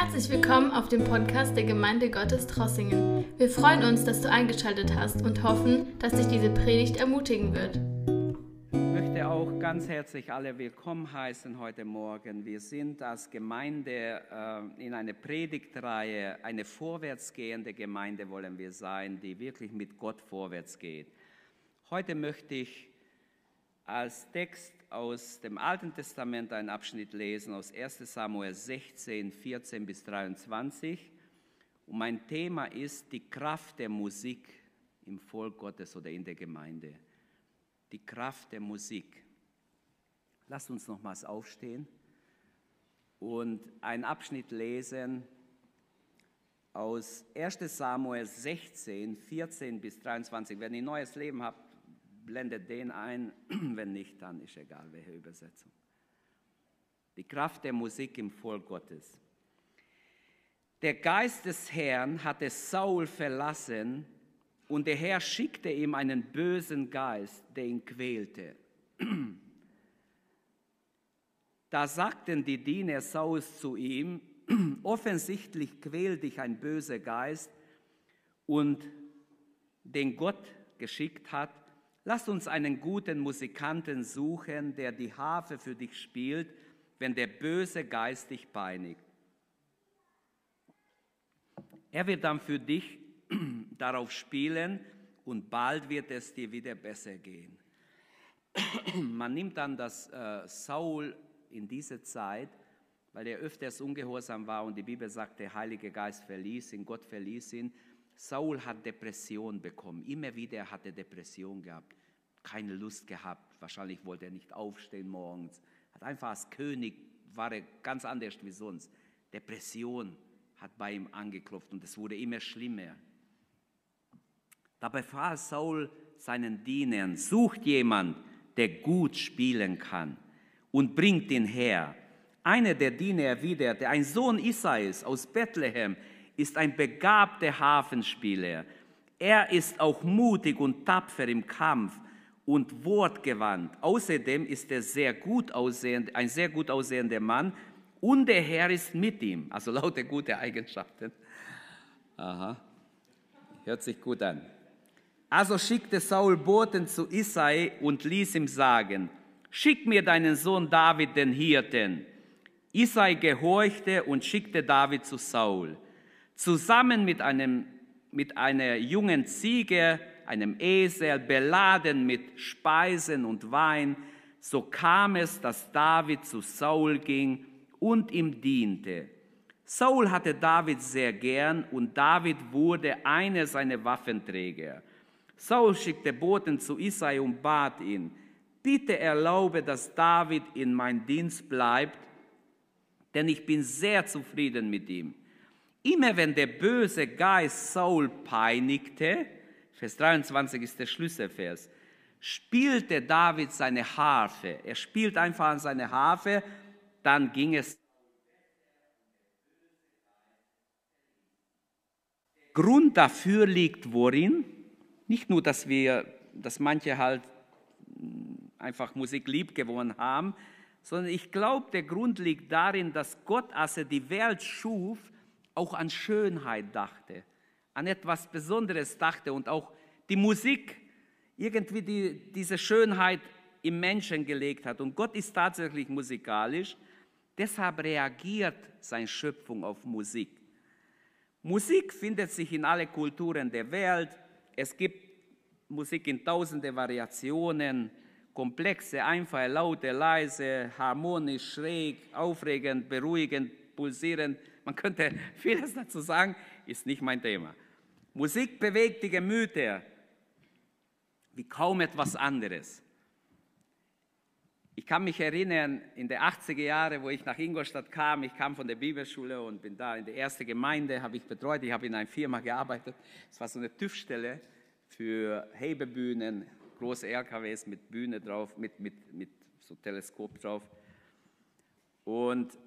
Herzlich willkommen auf dem Podcast der Gemeinde Gottes Trossingen. Wir freuen uns, dass du eingeschaltet hast und hoffen, dass dich diese Predigt ermutigen wird. Ich möchte auch ganz herzlich alle willkommen heißen heute Morgen. Wir sind als Gemeinde äh, in einer Predigtreihe, eine vorwärtsgehende Gemeinde wollen wir sein, die wirklich mit Gott vorwärts geht. Heute möchte ich als Text aus dem Alten Testament einen Abschnitt lesen, aus 1 Samuel 16, 14 bis 23. Und mein Thema ist die Kraft der Musik im Volk Gottes oder in der Gemeinde. Die Kraft der Musik. Lasst uns nochmals aufstehen und einen Abschnitt lesen aus 1 Samuel 16, 14 bis 23. Wenn ihr neues Leben habt, blendet den ein, wenn nicht, dann ist egal, welche Übersetzung. Die Kraft der Musik im Volk Gottes. Der Geist des Herrn hatte Saul verlassen und der Herr schickte ihm einen bösen Geist, der ihn quälte. Da sagten die Diener Sauls zu ihm, offensichtlich quält dich ein böser Geist und den Gott geschickt hat, Lass uns einen guten Musikanten suchen, der die Harfe für dich spielt, wenn der böse Geist dich peinigt. Er wird dann für dich darauf spielen und bald wird es dir wieder besser gehen. Man nimmt dann das äh, Saul in diese Zeit, weil er öfters ungehorsam war und die Bibel sagt, der Heilige Geist verließ ihn, Gott verließ ihn. Saul hat Depression bekommen. Immer wieder hat er Depression gehabt keine Lust gehabt. Wahrscheinlich wollte er nicht aufstehen morgens. Hat einfach als König war er ganz anders wie sonst. Depression hat bei ihm angeklopft und es wurde immer schlimmer. Da befahl Saul seinen Dienern, sucht jemand, der gut spielen kann und bringt ihn her. Einer der Diener erwiderte, ein Sohn Isais aus Bethlehem ist ein begabter Hafenspieler. Er ist auch mutig und tapfer im Kampf und wortgewandt. Außerdem ist er sehr gut aussehend, ein sehr gut aussehender Mann und der Herr ist mit ihm. Also lauter gute Eigenschaften. Aha, hört sich gut an. Also schickte Saul Boten zu Isai und ließ ihm sagen, schick mir deinen Sohn David den Hirten. Isai gehorchte und schickte David zu Saul. Zusammen mit, einem, mit einer jungen Ziege einem Esel, beladen mit Speisen und Wein. So kam es, dass David zu Saul ging und ihm diente. Saul hatte David sehr gern und David wurde einer seiner Waffenträger. Saul schickte Boten zu Isai und bat ihn, bitte erlaube, dass David in mein Dienst bleibt, denn ich bin sehr zufrieden mit ihm. Immer wenn der böse Geist Saul peinigte, Vers 23 ist der Schlüsselvers. Spielte David seine Harfe. Er spielt einfach an seine Harfe, dann ging es. Grund dafür liegt worin? Nicht nur, dass wir, dass manche halt einfach Musik lieb gewonnen haben, sondern ich glaube, der Grund liegt darin, dass Gott, als er die Welt schuf, auch an Schönheit dachte an etwas Besonderes dachte und auch die Musik irgendwie die, diese Schönheit im Menschen gelegt hat. Und Gott ist tatsächlich musikalisch. Deshalb reagiert seine Schöpfung auf Musik. Musik findet sich in alle Kulturen der Welt. Es gibt Musik in tausende Variationen, komplexe, einfache, laute, leise, harmonisch, schräg, aufregend, beruhigend, pulsierend. Man könnte vieles dazu sagen, ist nicht mein Thema. Musik bewegt die Gemüter wie kaum etwas anderes. Ich kann mich erinnern, in den 80er Jahren, wo ich nach Ingolstadt kam, ich kam von der Bibelschule und bin da in der ersten Gemeinde, habe ich betreut, ich habe in einer Firma gearbeitet. Es war so eine TÜV-Stelle für Hebebühnen, große LKWs mit Bühne drauf, mit, mit, mit so Teleskop drauf. Und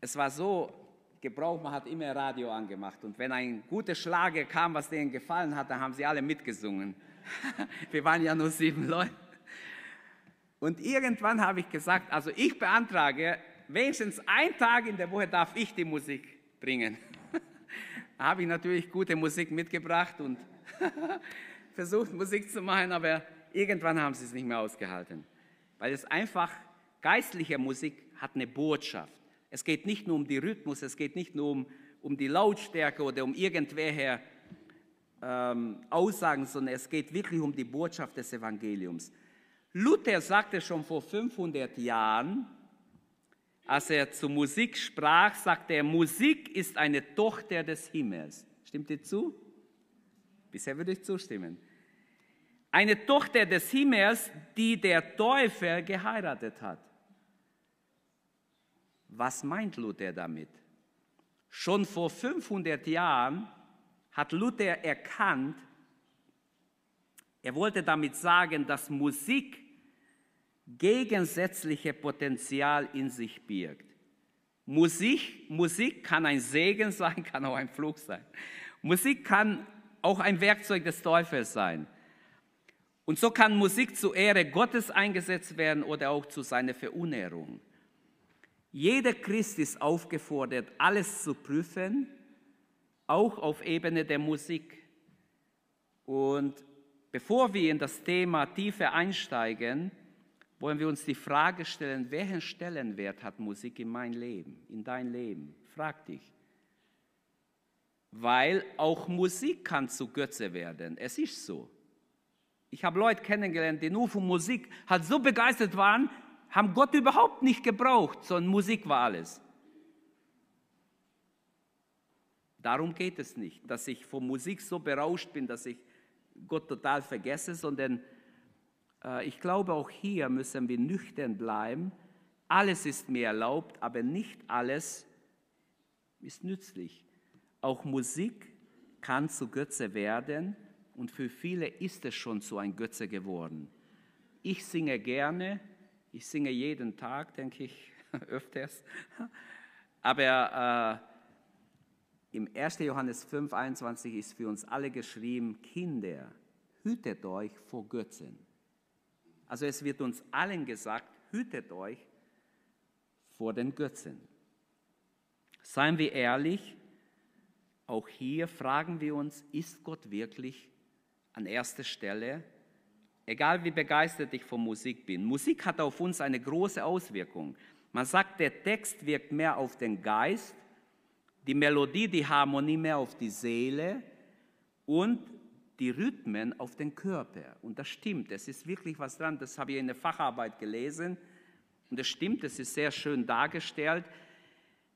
es war so, Gebrauch, man hat immer Radio angemacht. Und wenn ein guter Schlager kam, was denen gefallen hat, dann haben sie alle mitgesungen. Wir waren ja nur sieben Leute. Und irgendwann habe ich gesagt, also ich beantrage, wenigstens einen Tag in der Woche darf ich die Musik bringen. da habe ich natürlich gute Musik mitgebracht und versucht Musik zu machen, aber irgendwann haben sie es nicht mehr ausgehalten. Weil es einfach, geistliche Musik hat eine Botschaft. Es geht nicht nur um die Rhythmus, es geht nicht nur um, um die Lautstärke oder um irgendwelche ähm, Aussagen, sondern es geht wirklich um die Botschaft des Evangeliums. Luther sagte schon vor 500 Jahren, als er zu Musik sprach, sagte er, Musik ist eine Tochter des Himmels. Stimmt ihr zu? Bisher würde ich zustimmen. Eine Tochter des Himmels, die der Teufel geheiratet hat. Was meint Luther damit? Schon vor 500 Jahren hat Luther erkannt, er wollte damit sagen, dass Musik gegensätzliche Potenzial in sich birgt. Musik, Musik kann ein Segen sein, kann auch ein Fluch sein. Musik kann auch ein Werkzeug des Teufels sein. Und so kann Musik zur Ehre Gottes eingesetzt werden oder auch zu seiner Verunehrung. Jeder Christ ist aufgefordert, alles zu prüfen, auch auf Ebene der Musik. Und bevor wir in das Thema tiefer einsteigen, wollen wir uns die Frage stellen, welchen Stellenwert hat Musik in mein Leben, in dein Leben? Frag dich. Weil auch Musik kann zu Götze werden. Es ist so. Ich habe Leute kennengelernt, die nur von Musik halt so begeistert waren, haben Gott überhaupt nicht gebraucht, sondern Musik war alles. Darum geht es nicht, dass ich von Musik so berauscht bin, dass ich Gott total vergesse, sondern äh, ich glaube, auch hier müssen wir nüchtern bleiben. Alles ist mir erlaubt, aber nicht alles ist nützlich. Auch Musik kann zu Götze werden und für viele ist es schon zu ein Götze geworden. Ich singe gerne, ich singe jeden Tag, denke ich, öfters. Aber äh, im 1. Johannes 5, 21 ist für uns alle geschrieben, Kinder, hütet euch vor Götzen. Also es wird uns allen gesagt, hütet euch vor den Götzen. Seien wir ehrlich, auch hier fragen wir uns, ist Gott wirklich an erster Stelle? Egal wie begeistert ich von Musik bin. Musik hat auf uns eine große Auswirkung. Man sagt, der Text wirkt mehr auf den Geist, die Melodie, die Harmonie mehr auf die Seele und die Rhythmen auf den Körper. Und das stimmt, es ist wirklich was dran. Das habe ich in der Facharbeit gelesen. Und das stimmt, es ist sehr schön dargestellt.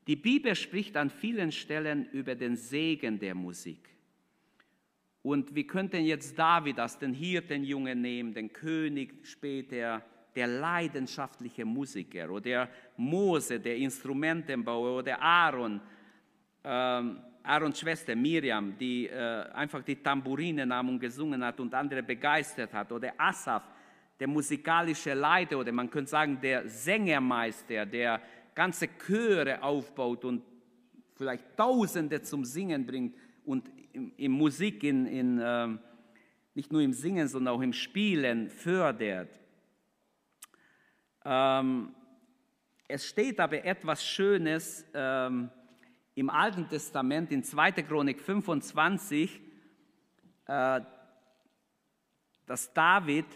Die Bibel spricht an vielen Stellen über den Segen der Musik. Und wir könnten jetzt David als den Hirtenjungen nehmen, den König später, der leidenschaftliche Musiker, oder Mose, der Instrumentenbauer, oder Aaron, ähm, Aarons Schwester Miriam, die äh, einfach die Tamburine nahm und gesungen hat und andere begeistert hat, oder Asaf, der musikalische Leiter, oder man könnte sagen, der Sängermeister, der ganze Chöre aufbaut und vielleicht Tausende zum Singen bringt und in, in Musik, in, in, äh, nicht nur im Singen, sondern auch im Spielen fördert. Ähm, es steht aber etwas Schönes, ähm, im Alten Testament, in 2. Chronik 25, äh, dass David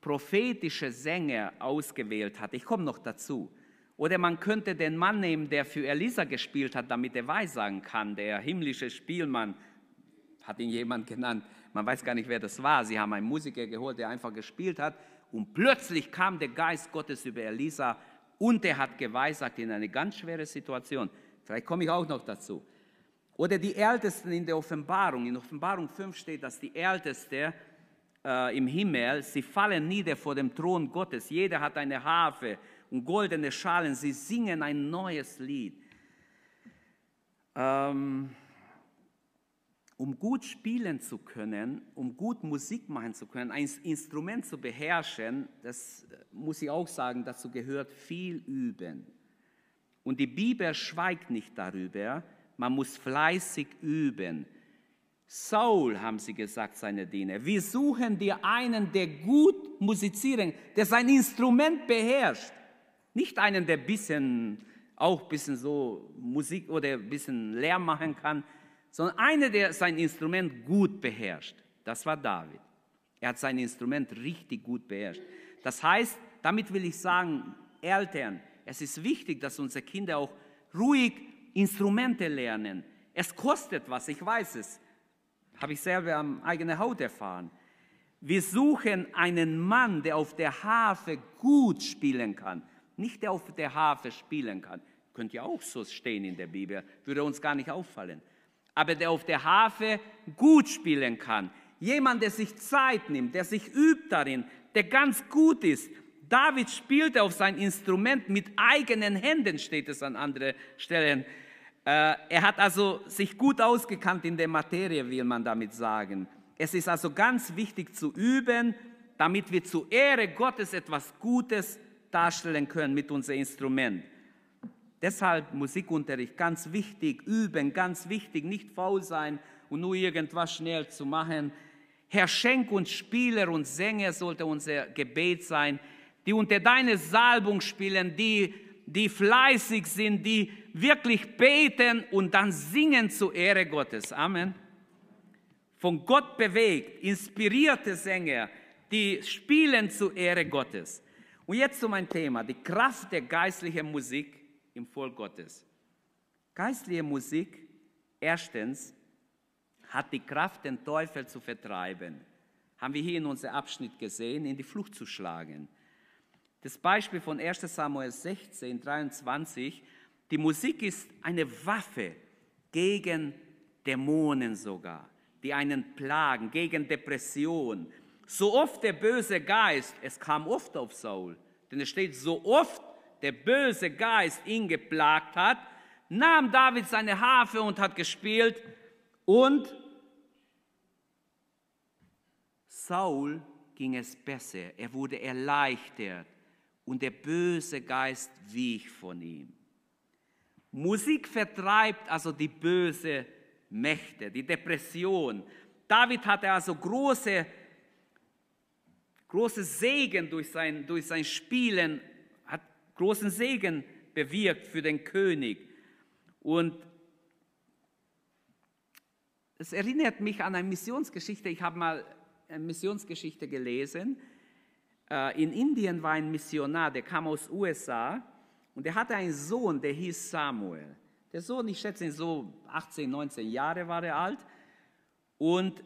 prophetische Sänger ausgewählt hat. Ich komme noch dazu. Oder man könnte den Mann nehmen, der für Elisa gespielt hat, damit er weissagen kann. Der himmlische Spielmann hat ihn jemand genannt. Man weiß gar nicht, wer das war. Sie haben einen Musiker geholt, der einfach gespielt hat. Und plötzlich kam der Geist Gottes über Elisa und er hat geweissagt in eine ganz schwere Situation. Vielleicht komme ich auch noch dazu. Oder die Ältesten in der Offenbarung. In Offenbarung 5 steht, dass die Ältesten äh, im Himmel, sie fallen nieder vor dem Thron Gottes. Jeder hat eine Harfe und goldene Schalen. Sie singen ein neues Lied. Ähm, um gut spielen zu können, um gut Musik machen zu können, ein Instrument zu beherrschen, das äh, muss ich auch sagen, dazu gehört viel Üben. Und die Bibel schweigt nicht darüber, man muss fleißig üben. Saul, haben sie gesagt, seine Diener, wir suchen dir einen, der gut musizieren, der sein Instrument beherrscht. Nicht einen, der bisschen auch ein bisschen so Musik oder ein bisschen Lärm machen kann, sondern einer, der sein Instrument gut beherrscht. Das war David. Er hat sein Instrument richtig gut beherrscht. Das heißt, damit will ich sagen, Eltern, es ist wichtig, dass unsere Kinder auch ruhig Instrumente lernen. Es kostet was, ich weiß es. Habe ich selber am eigenen Haut erfahren. Wir suchen einen Mann, der auf der Harfe gut spielen kann. Nicht der auf der Harfe spielen kann. Könnte ja auch so stehen in der Bibel, würde uns gar nicht auffallen. Aber der auf der Harfe gut spielen kann. Jemand, der sich Zeit nimmt, der sich übt darin, der ganz gut ist. David spielte auf sein Instrument mit eigenen Händen, steht es an anderen Stellen. Äh, er hat also sich gut ausgekannt in der Materie, will man damit sagen. Es ist also ganz wichtig zu üben, damit wir zur Ehre Gottes etwas Gutes darstellen können mit unserem Instrument. Deshalb Musikunterricht ganz wichtig, üben ganz wichtig, nicht faul sein und nur irgendwas schnell zu machen. Herr, schenk uns Spieler und Sänger, sollte unser Gebet sein, die unter deine Salbung spielen, die, die fleißig sind, die wirklich beten und dann singen zur Ehre Gottes. Amen. Von Gott bewegt, inspirierte Sänger, die spielen zur Ehre Gottes. Und jetzt zu meinem Thema, die Kraft der geistlichen Musik im Volk Gottes. Geistliche Musik, erstens, hat die Kraft, den Teufel zu vertreiben. Haben wir hier in unserem Abschnitt gesehen, in die Flucht zu schlagen. Das Beispiel von 1 Samuel 16, 23, die Musik ist eine Waffe gegen Dämonen sogar, die einen plagen, gegen Depression. So oft der böse Geist, es kam oft auf Saul, denn es steht, so oft der böse Geist ihn geplagt hat, nahm David seine Harfe und hat gespielt und Saul ging es besser, er wurde erleichtert und der böse Geist wich von ihm. Musik vertreibt also die böse Mächte, die Depression. David hatte also große, große Segen durch sein, durch sein Spielen großen Segen bewirkt für den König. Und es erinnert mich an eine Missionsgeschichte. Ich habe mal eine Missionsgeschichte gelesen. Äh, in Indien war ein Missionar, der kam aus USA und der hatte einen Sohn, der hieß Samuel. Der Sohn, ich schätze ihn so 18, 19 Jahre war er alt. Und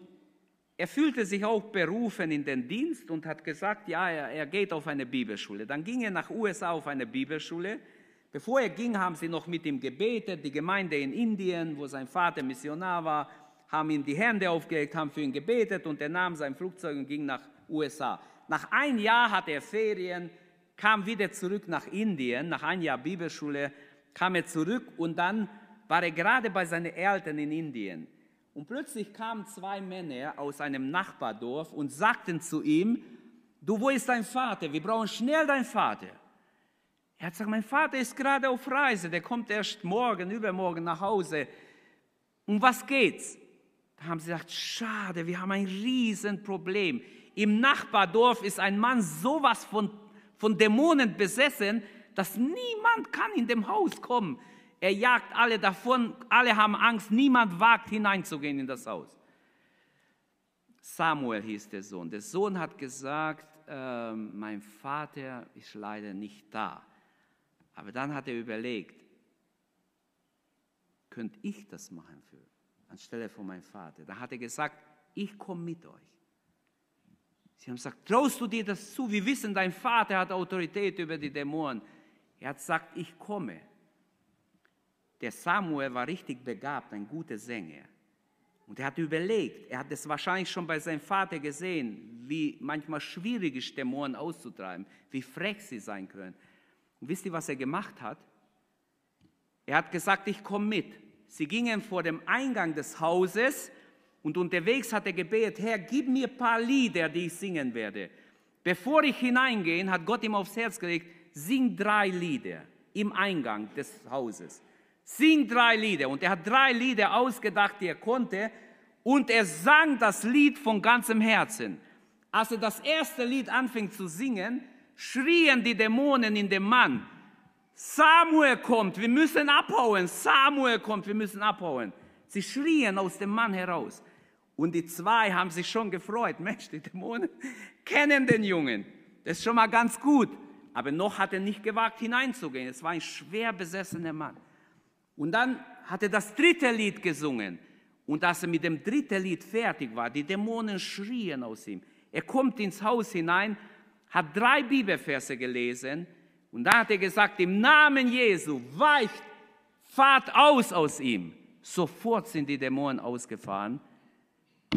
er fühlte sich auch berufen in den Dienst und hat gesagt, ja, er, er geht auf eine Bibelschule. Dann ging er nach USA auf eine Bibelschule. Bevor er ging, haben sie noch mit ihm gebetet. Die Gemeinde in Indien, wo sein Vater Missionar war, haben ihm die Hände aufgelegt, haben für ihn gebetet und er nahm sein Flugzeug und ging nach USA. Nach ein Jahr hatte er Ferien, kam wieder zurück nach Indien, nach ein Jahr Bibelschule kam er zurück und dann war er gerade bei seinen Eltern in Indien. Und plötzlich kamen zwei Männer aus einem Nachbardorf und sagten zu ihm, du, wo ist dein Vater? Wir brauchen schnell deinen Vater. Er hat gesagt, mein Vater ist gerade auf Reise, der kommt erst morgen, übermorgen nach Hause. Um was geht's? Da haben sie gesagt, schade, wir haben ein Riesenproblem. Im Nachbardorf ist ein Mann sowas von, von Dämonen besessen, dass niemand kann in dem Haus kommen. Er jagt alle davon, alle haben Angst, niemand wagt hineinzugehen in das Haus. Samuel hieß der Sohn. Der Sohn hat gesagt, äh, mein Vater ist leider nicht da. Aber dann hat er überlegt, könnte ich das machen für, anstelle von meinem Vater? Da hat er gesagt, ich komme mit euch. Sie haben gesagt, traust du dir das zu? Wir wissen, dein Vater hat Autorität über die Dämonen. Er hat gesagt, ich komme der Samuel war richtig begabt, ein guter Sänger. Und er hat überlegt, er hat es wahrscheinlich schon bei seinem Vater gesehen, wie manchmal schwierig ist, Dämonen auszutreiben, wie frech sie sein können. Und wisst ihr, was er gemacht hat? Er hat gesagt, ich komme mit. Sie gingen vor dem Eingang des Hauses und unterwegs hat er gebetet, Herr, gib mir ein paar Lieder, die ich singen werde. Bevor ich hineingehe, hat Gott ihm aufs Herz gelegt, sing drei Lieder im Eingang des Hauses. Sing drei Lieder. Und er hat drei Lieder ausgedacht, die er konnte. Und er sang das Lied von ganzem Herzen. Als er das erste Lied anfing zu singen, schrien die Dämonen in dem Mann. Samuel kommt, wir müssen abhauen. Samuel kommt, wir müssen abhauen. Sie schrien aus dem Mann heraus. Und die zwei haben sich schon gefreut. Mensch, die Dämonen kennen den Jungen. Das ist schon mal ganz gut. Aber noch hat er nicht gewagt, hineinzugehen. Es war ein schwer besessener Mann. Und dann hat er das dritte Lied gesungen. Und als er mit dem dritten Lied fertig war, die Dämonen schrien aus ihm. Er kommt ins Haus hinein, hat drei Bibelverse gelesen und dann hat er gesagt, im Namen Jesu, weicht, fahrt aus aus ihm. Sofort sind die Dämonen ausgefahren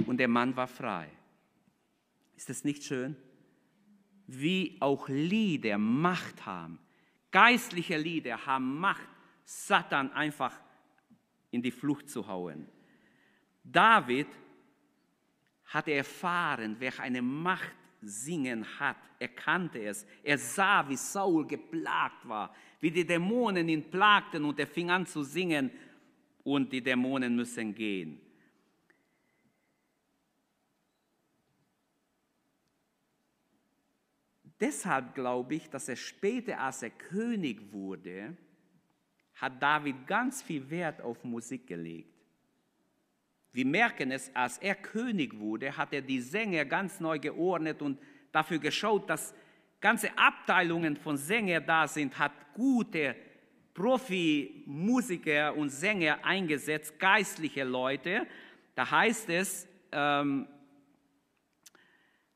und der Mann war frei. Ist das nicht schön? Wie auch Lieder Macht haben. Geistliche Lieder haben Macht, Satan einfach in die Flucht zu hauen. David hat erfahren, wer eine Macht singen hat. Er kannte es. Er sah, wie Saul geplagt war, wie die Dämonen ihn plagten und er fing an zu singen und die Dämonen müssen gehen. Deshalb glaube ich, dass er später, als er König wurde, hat David ganz viel Wert auf Musik gelegt. Wir merken es, als er König wurde, hat er die Sänger ganz neu geordnet und dafür geschaut, dass ganze Abteilungen von Sängern da sind, hat gute Profi-Musiker und Sänger eingesetzt, geistliche Leute. Da heißt es, ähm,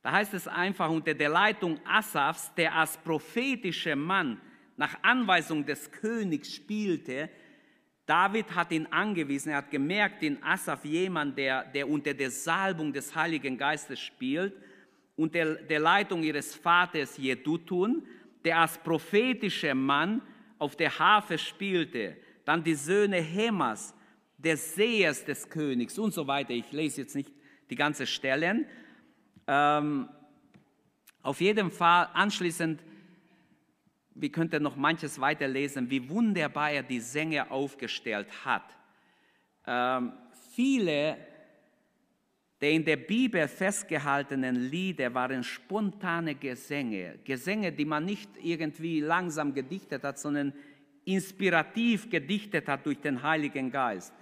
da heißt es einfach unter der Leitung Asafs, der als prophetischer Mann nach Anweisung des Königs spielte. David hat ihn angewiesen, er hat gemerkt, in Asaf jemand, der, der unter der Salbung des Heiligen Geistes spielt, unter der Leitung ihres Vaters Jedutun, der als prophetischer Mann auf der Harfe spielte. Dann die Söhne Hemas, des Sehers des Königs und so weiter. Ich lese jetzt nicht die ganze Stellen. Ähm, auf jeden Fall anschließend, wir könnten noch manches weiterlesen, wie wunderbar er die Sänger aufgestellt hat. Ähm, viele der in der Bibel festgehaltenen Lieder waren spontane Gesänge, Gesänge, die man nicht irgendwie langsam gedichtet hat, sondern inspirativ gedichtet hat durch den Heiligen Geist.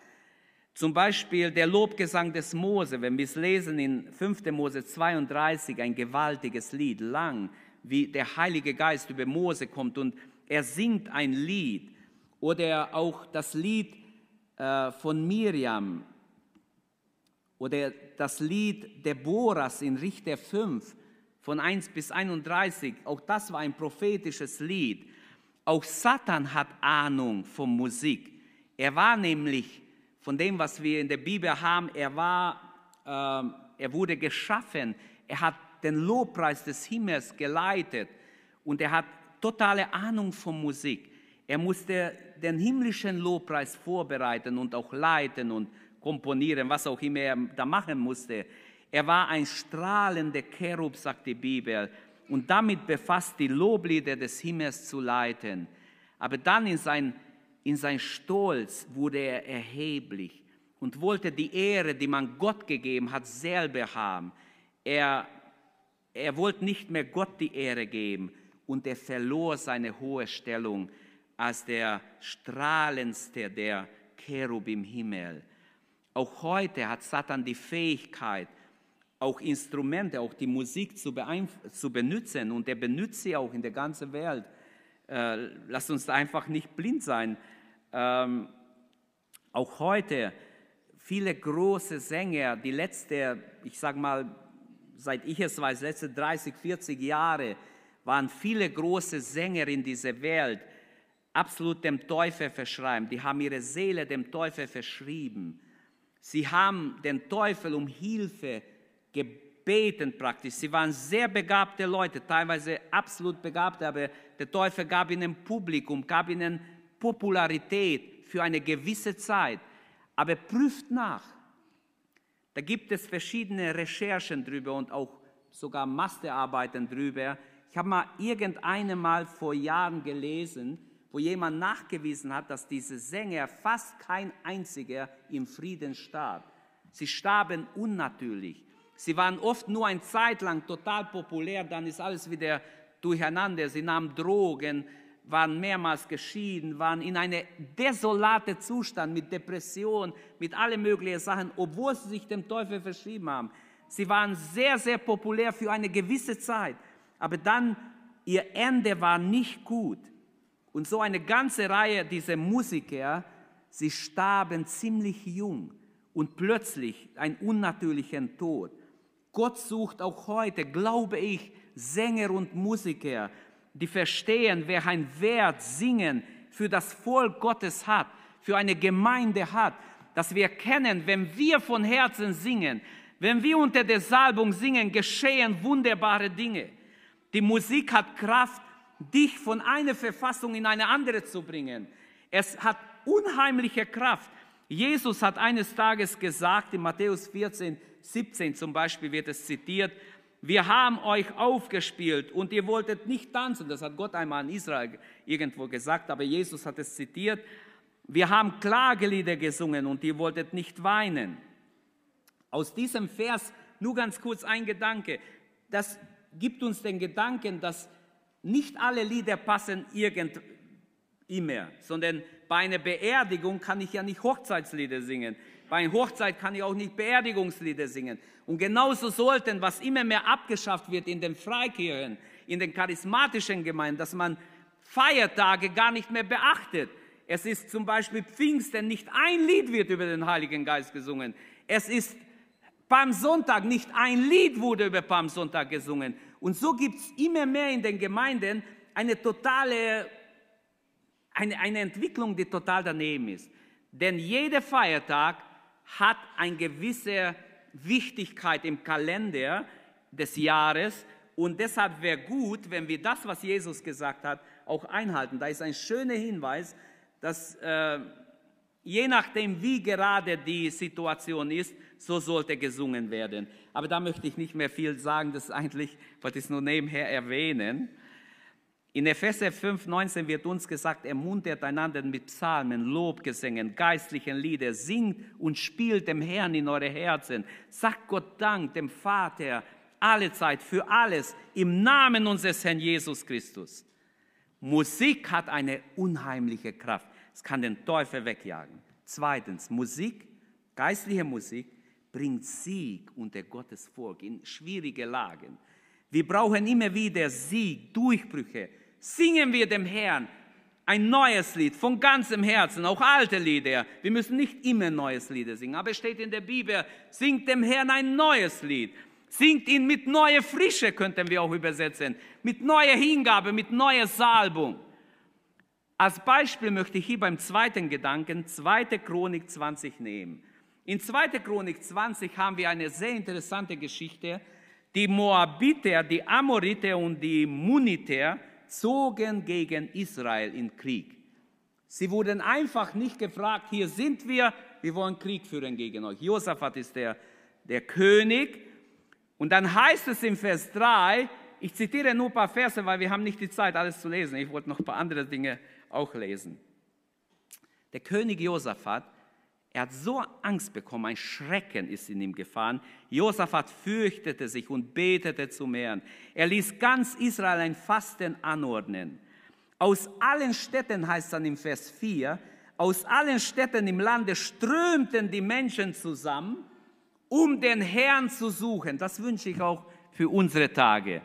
Zum Beispiel der Lobgesang des Mose, wenn wir es lesen in 5. Mose 32, ein gewaltiges Lied, lang, wie der Heilige Geist über Mose kommt und er singt ein Lied. Oder auch das Lied äh, von Miriam oder das Lied Deborahs in Richter 5 von 1 bis 31, auch das war ein prophetisches Lied. Auch Satan hat Ahnung von Musik. Er war nämlich von dem, was wir in der Bibel haben. Er, war, äh, er wurde geschaffen. Er hat den Lobpreis des Himmels geleitet und er hat totale Ahnung von Musik. Er musste den himmlischen Lobpreis vorbereiten und auch leiten und komponieren, was auch immer er da machen musste. Er war ein strahlender Cherub, sagt die Bibel, und damit befasst, die Loblieder des Himmels zu leiten. Aber dann in sein in sein Stolz wurde er erheblich und wollte die Ehre, die man Gott gegeben hat, selber haben. Er, er wollte nicht mehr Gott die Ehre geben und er verlor seine hohe Stellung als der strahlendste der Cherub im Himmel. Auch heute hat Satan die Fähigkeit, auch Instrumente, auch die Musik zu, zu benutzen und er benutzt sie auch in der ganzen Welt. Äh, lasst uns einfach nicht blind sein. Ähm, auch heute viele große Sänger, die letzte, ich sage mal, seit ich es weiß, letzte 30, 40 Jahre, waren viele große Sänger in dieser Welt absolut dem Teufel verschreiben. Die haben ihre Seele dem Teufel verschrieben. Sie haben den Teufel um Hilfe gebeten praktisch. Sie waren sehr begabte Leute, teilweise absolut begabte, aber der Teufel gab ihnen Publikum, gab ihnen Popularität für eine gewisse Zeit, aber prüft nach. Da gibt es verschiedene Recherchen drüber und auch sogar Masterarbeiten drüber. Ich habe mal irgendeine Mal vor Jahren gelesen, wo jemand nachgewiesen hat, dass diese Sänger fast kein einziger im Frieden starb. Sie starben unnatürlich. Sie waren oft nur eine Zeit lang total populär, dann ist alles wieder durcheinander. Sie nahmen Drogen, waren mehrmals geschieden, waren in einem desolaten Zustand mit Depression, mit allen möglichen Sachen, obwohl sie sich dem Teufel verschrieben haben. Sie waren sehr, sehr populär für eine gewisse Zeit, aber dann ihr Ende war nicht gut. Und so eine ganze Reihe dieser Musiker, sie starben ziemlich jung und plötzlich einen unnatürlichen Tod. Gott sucht auch heute, glaube ich, Sänger und Musiker, die verstehen, wer ein Wert singen für das Volk Gottes hat, für eine Gemeinde hat, dass wir kennen, wenn wir von Herzen singen, wenn wir unter der Salbung singen, geschehen wunderbare Dinge. Die Musik hat Kraft, dich von einer Verfassung in eine andere zu bringen. Es hat unheimliche Kraft. Jesus hat eines Tages gesagt, in Matthäus 14, 17 zum Beispiel wird es zitiert, wir haben euch aufgespielt und ihr wolltet nicht tanzen. Das hat Gott einmal in Israel irgendwo gesagt, aber Jesus hat es zitiert. Wir haben Klagelieder gesungen und ihr wolltet nicht weinen. Aus diesem Vers nur ganz kurz ein Gedanke. Das gibt uns den Gedanken, dass nicht alle Lieder passen irgend immer, sondern bei einer Beerdigung kann ich ja nicht Hochzeitslieder singen. Bei einer Hochzeit kann ich auch nicht Beerdigungslieder singen. Und genauso sollten, was immer mehr abgeschafft wird in den Freikirchen, in den charismatischen Gemeinden, dass man Feiertage gar nicht mehr beachtet. Es ist zum Beispiel Pfingsten, nicht ein Lied wird über den Heiligen Geist gesungen. Es ist Palmsonntag, nicht ein Lied wurde über Palmsonntag gesungen. Und so gibt es immer mehr in den Gemeinden eine totale, eine, eine Entwicklung, die total daneben ist. Denn jeder Feiertag hat eine gewisse Wichtigkeit im Kalender des Jahres und deshalb wäre gut, wenn wir das, was Jesus gesagt hat, auch einhalten. Da ist ein schöner Hinweis, dass äh, je nachdem, wie gerade die Situation ist, so sollte gesungen werden. Aber da möchte ich nicht mehr viel sagen, das ist eigentlich, wollte ich nur nebenher erwähnen. In Epheser 5, 19 wird uns gesagt, ermuntert einander mit Psalmen, Lobgesängen, geistlichen Lieder, singt und spielt dem Herrn in eure Herzen. Sagt Gott Dank dem Vater alle Zeit für alles im Namen unseres Herrn Jesus Christus. Musik hat eine unheimliche Kraft. Es kann den Teufel wegjagen. Zweitens, Musik, geistliche Musik, bringt Sieg unter Gottes Volk in schwierige Lagen. Wir brauchen immer wieder Sieg, Durchbrüche. Singen wir dem Herrn ein neues Lied von ganzem Herzen, auch alte Lieder. Wir müssen nicht immer neues Lied singen, aber es steht in der Bibel, singt dem Herrn ein neues Lied. Singt ihn mit neuer Frische, könnten wir auch übersetzen, mit neuer Hingabe, mit neuer Salbung. Als Beispiel möchte ich hier beim zweiten Gedanken 2. Chronik 20 nehmen. In 2. Chronik 20 haben wir eine sehr interessante Geschichte, die Moabiter, die Amoriter und die Muniter zogen gegen Israel in Krieg. Sie wurden einfach nicht gefragt, hier sind wir, wir wollen Krieg führen gegen euch. Josaphat ist der, der König. Und dann heißt es im Vers 3, ich zitiere nur ein paar Verse, weil wir haben nicht die Zeit, alles zu lesen. Ich wollte noch ein paar andere Dinge auch lesen. Der König Josaphat er hat so Angst bekommen, ein Schrecken ist in ihm gefahren. Josaphat fürchtete sich und betete zum Herrn. Er ließ ganz Israel ein Fasten anordnen. Aus allen Städten heißt dann im Vers 4, aus allen Städten im Lande strömten die Menschen zusammen, um den Herrn zu suchen. Das wünsche ich auch für unsere Tage.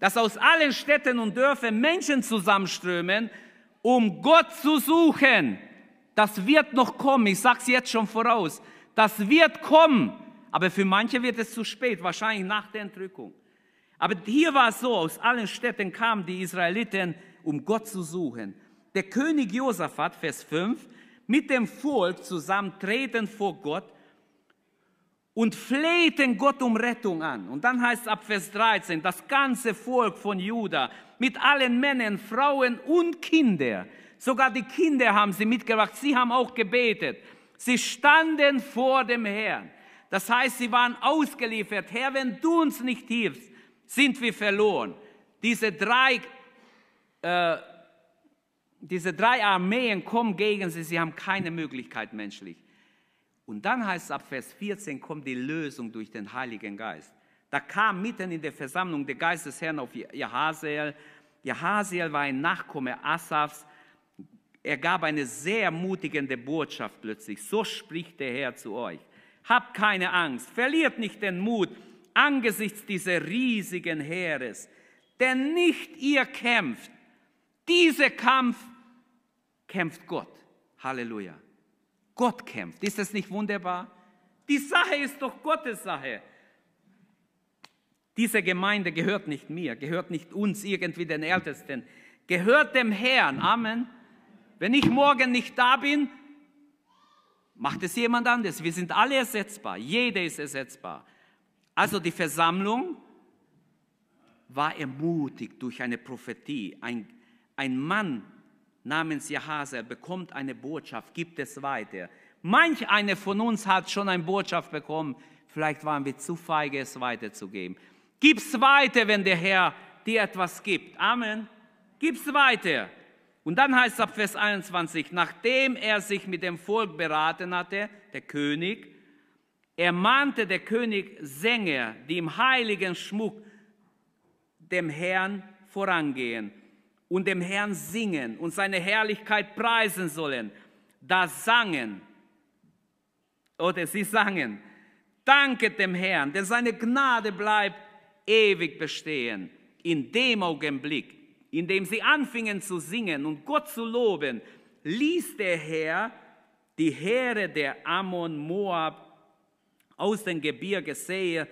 Dass aus allen Städten und Dörfern Menschen zusammenströmen, um Gott zu suchen. Das wird noch kommen, ich sage es jetzt schon voraus. Das wird kommen, aber für manche wird es zu spät, wahrscheinlich nach der Entrückung. Aber hier war es so, aus allen Städten kamen die Israeliten, um Gott zu suchen. Der König Josaphat, Vers 5, mit dem Volk zusammen treten vor Gott und flehten Gott um Rettung an. Und dann heißt es ab Vers 13, das ganze Volk von Juda mit allen Männern, Frauen und Kindern Sogar die Kinder haben sie mitgebracht. Sie haben auch gebetet. Sie standen vor dem Herrn. Das heißt, sie waren ausgeliefert. Herr, wenn du uns nicht hilfst, sind wir verloren. Diese drei, äh, diese drei Armeen kommen gegen sie. Sie haben keine Möglichkeit menschlich. Und dann heißt es ab Vers 14, kommt die Lösung durch den Heiligen Geist. Da kam mitten in der Versammlung der Geist des Herrn auf Jahaziel, Jahasiel war ein Nachkomme Asafs. Er gab eine sehr mutigende Botschaft plötzlich. So spricht der Herr zu euch. Habt keine Angst, verliert nicht den Mut angesichts dieses riesigen Heeres. Denn nicht ihr kämpft. Dieser Kampf kämpft Gott. Halleluja. Gott kämpft. Ist das nicht wunderbar? Die Sache ist doch Gottes Sache. Diese Gemeinde gehört nicht mir, gehört nicht uns irgendwie den Ältesten, gehört dem Herrn. Amen. Wenn ich morgen nicht da bin, macht es jemand anderes. Wir sind alle ersetzbar. Jeder ist ersetzbar. Also die Versammlung war ermutigt durch eine Prophetie. Ein, ein Mann namens Jahazel bekommt eine Botschaft, gibt es weiter. Manch einer von uns hat schon eine Botschaft bekommen. Vielleicht waren wir zu feige, es weiterzugeben. Gib's weiter, wenn der Herr dir etwas gibt. Amen. Gib's weiter. Und dann heißt es ab Vers 21, nachdem er sich mit dem Volk beraten hatte, der König, ermahnte der König Sänger, die im heiligen Schmuck dem Herrn vorangehen und dem Herrn singen und seine Herrlichkeit preisen sollen. Da sangen, oder sie sangen, danket dem Herrn, denn seine Gnade bleibt ewig bestehen. In dem Augenblick, in dem sie anfingen zu singen und Gott zu loben, ließ der Herr die Heere der Ammon, Moab aus dem Gebirge Seir,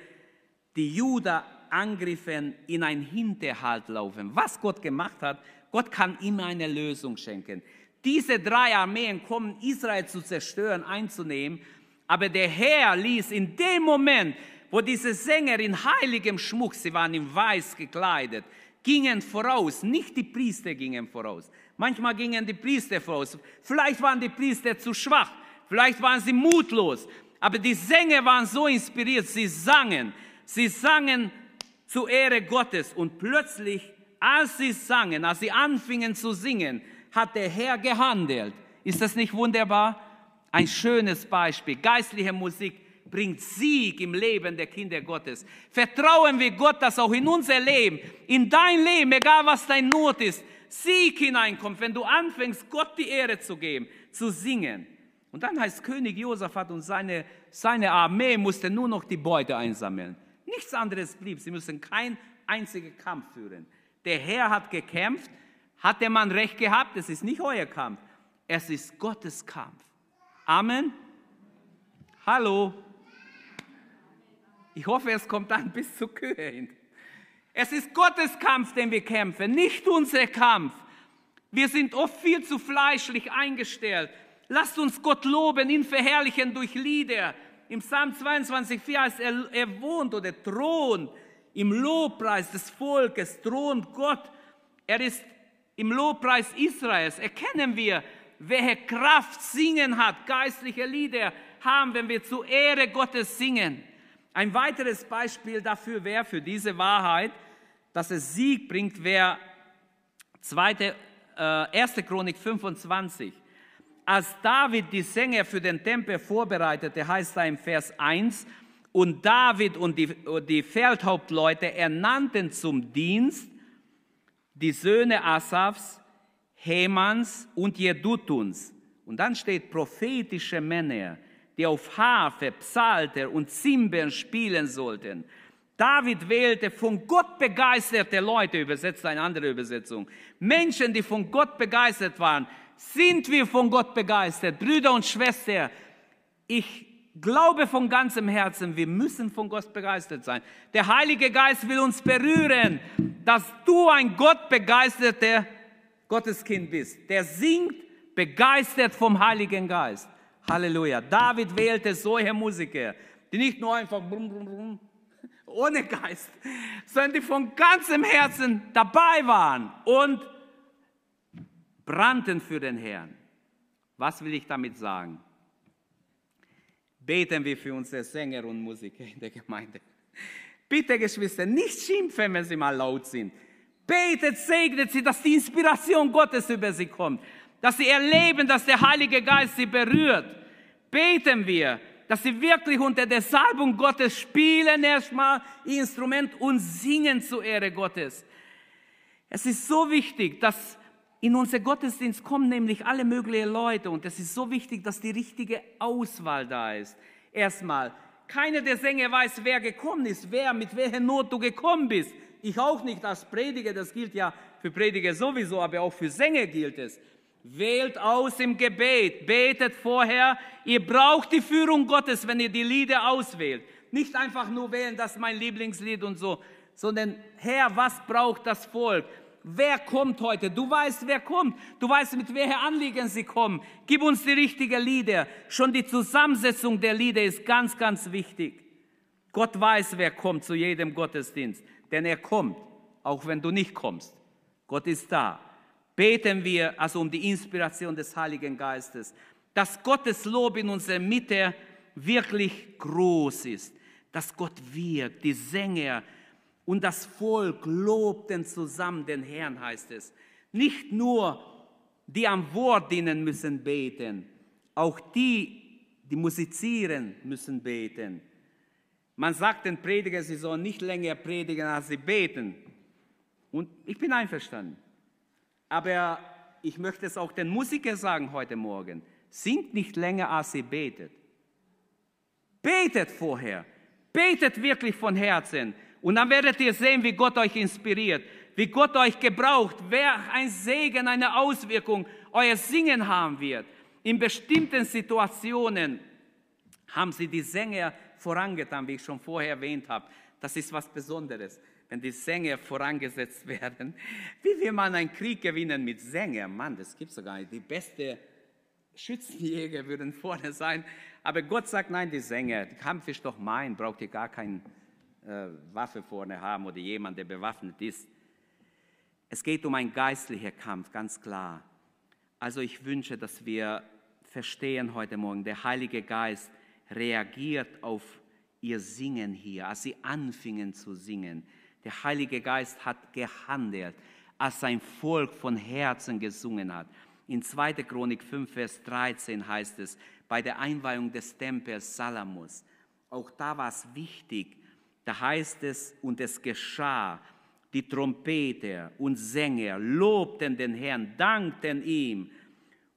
die Juda angriffen, in ein Hinterhalt laufen. Was Gott gemacht hat, Gott kann immer eine Lösung schenken. Diese drei Armeen kommen, Israel zu zerstören, einzunehmen, aber der Herr ließ in dem Moment, wo diese Sänger in heiligem Schmuck, sie waren in weiß gekleidet, gingen voraus, nicht die Priester gingen voraus. Manchmal gingen die Priester voraus. Vielleicht waren die Priester zu schwach, vielleicht waren sie mutlos, aber die Sänger waren so inspiriert, sie sangen, sie sangen zur Ehre Gottes und plötzlich, als sie sangen, als sie anfingen zu singen, hat der Herr gehandelt. Ist das nicht wunderbar? Ein schönes Beispiel. Geistliche Musik bringt Sieg im Leben der Kinder Gottes. Vertrauen wir Gott, dass auch in unser Leben, in dein Leben, egal was dein Not ist, Sieg hineinkommt, wenn du anfängst, Gott die Ehre zu geben, zu singen. Und dann heißt König Josaphat und seine, seine Armee musste nur noch die Beute einsammeln. Nichts anderes blieb. Sie müssen keinen einzigen Kampf führen. Der Herr hat gekämpft. Hat der Mann recht gehabt? Es ist nicht euer Kampf. Es ist Gottes Kampf. Amen. Hallo. Ich hoffe, es kommt dann bis zur Kühe hin. Es ist Gottes Kampf, den wir kämpfen, nicht unser Kampf. Wir sind oft viel zu fleischlich eingestellt. Lasst uns Gott loben, ihn verherrlichen durch Lieder. Im Psalm 22, 4 heißt er, er wohnt oder thront im Lobpreis des Volkes, thront Gott. Er ist im Lobpreis Israels. Erkennen wir, welche Kraft Singen hat, geistliche Lieder haben, wenn wir zur Ehre Gottes singen. Ein weiteres Beispiel dafür wäre, für diese Wahrheit, dass es Sieg bringt, wäre 2. Äh, 1. Chronik 25. Als David die Sänger für den Tempel vorbereitete, heißt da im Vers 1, und David und die, die Feldhauptleute ernannten zum Dienst die Söhne Asafs, Hemans und Jedutuns. Und dann steht prophetische Männer, die auf Harfe, Psalter und Zimbeln spielen sollten. David wählte von Gott begeisterte Leute, übersetzt eine andere Übersetzung. Menschen, die von Gott begeistert waren. Sind wir von Gott begeistert? Brüder und Schwestern, ich glaube von ganzem Herzen, wir müssen von Gott begeistert sein. Der Heilige Geist will uns berühren, dass du ein Gott begeisterter Gotteskind bist. Der singt begeistert vom Heiligen Geist. Halleluja. David wählte solche Musiker, die nicht nur einfach brumm, brumm, brumm, ohne Geist, sondern die von ganzem Herzen dabei waren und brannten für den Herrn. Was will ich damit sagen? Beten wir für unsere Sänger und Musiker in der Gemeinde. Bitte, Geschwister, nicht schimpfen, wenn sie mal laut sind. Betet, segnet sie, dass die Inspiration Gottes über sie kommt dass sie erleben, dass der Heilige Geist sie berührt. Beten wir, dass sie wirklich unter der Salbung Gottes spielen erstmal Instrument und singen zur Ehre Gottes. Es ist so wichtig, dass in unser Gottesdienst kommen nämlich alle möglichen Leute und es ist so wichtig, dass die richtige Auswahl da ist. Erstmal, keiner der Sänger weiß, wer gekommen ist, wer, mit welcher Not du gekommen bist. Ich auch nicht als Prediger, das gilt ja für Prediger sowieso, aber auch für Sänger gilt es. Wählt aus im Gebet, betet vorher. Ihr braucht die Führung Gottes, wenn ihr die Lieder auswählt. Nicht einfach nur wählen, das ist mein Lieblingslied und so, sondern Herr, was braucht das Volk? Wer kommt heute? Du weißt, wer kommt. Du weißt, mit welchen Anliegen sie kommen. Gib uns die richtigen Lieder. Schon die Zusammensetzung der Lieder ist ganz, ganz wichtig. Gott weiß, wer kommt zu jedem Gottesdienst, denn er kommt, auch wenn du nicht kommst. Gott ist da. Beten wir also um die Inspiration des Heiligen Geistes, dass Gottes Lob in unserer Mitte wirklich groß ist, dass Gott wirkt, die Sänger, und das Volk lobten zusammen den Herrn, heißt es. Nicht nur die am Wort dienen müssen beten, auch die, die musizieren, müssen beten. Man sagt den Prediger, sie sollen nicht länger predigen, als sie beten. Und ich bin einverstanden. Aber ich möchte es auch den Musikern sagen heute Morgen. Singt nicht länger, als ihr betet. Betet vorher. Betet wirklich von Herzen. Und dann werdet ihr sehen, wie Gott euch inspiriert, wie Gott euch gebraucht, wer ein Segen, eine Auswirkung euer Singen haben wird. In bestimmten Situationen haben sie die Sänger vorangetan, wie ich schon vorher erwähnt habe. Das ist was Besonderes, wenn die Sänger vorangesetzt werden. Wie will man einen Krieg gewinnen mit Sängern? Mann, das gibt es gar nicht. Die beste Schützenjäger würden vorne sein. Aber Gott sagt, nein, die Sänger, der Kampf ist doch mein, braucht ihr gar keinen äh, Waffe vorne haben oder jemand, der bewaffnet ist. Es geht um einen geistlichen Kampf, ganz klar. Also ich wünsche, dass wir verstehen heute Morgen, der Heilige Geist reagiert auf ihr Singen hier, als sie anfingen zu singen. Der Heilige Geist hat gehandelt, als sein Volk von Herzen gesungen hat. In 2. Chronik 5, Vers 13 heißt es, bei der Einweihung des Tempels Salamos, auch da war es wichtig, da heißt es, und es geschah, die Trompeter und Sänger lobten den Herrn, dankten ihm,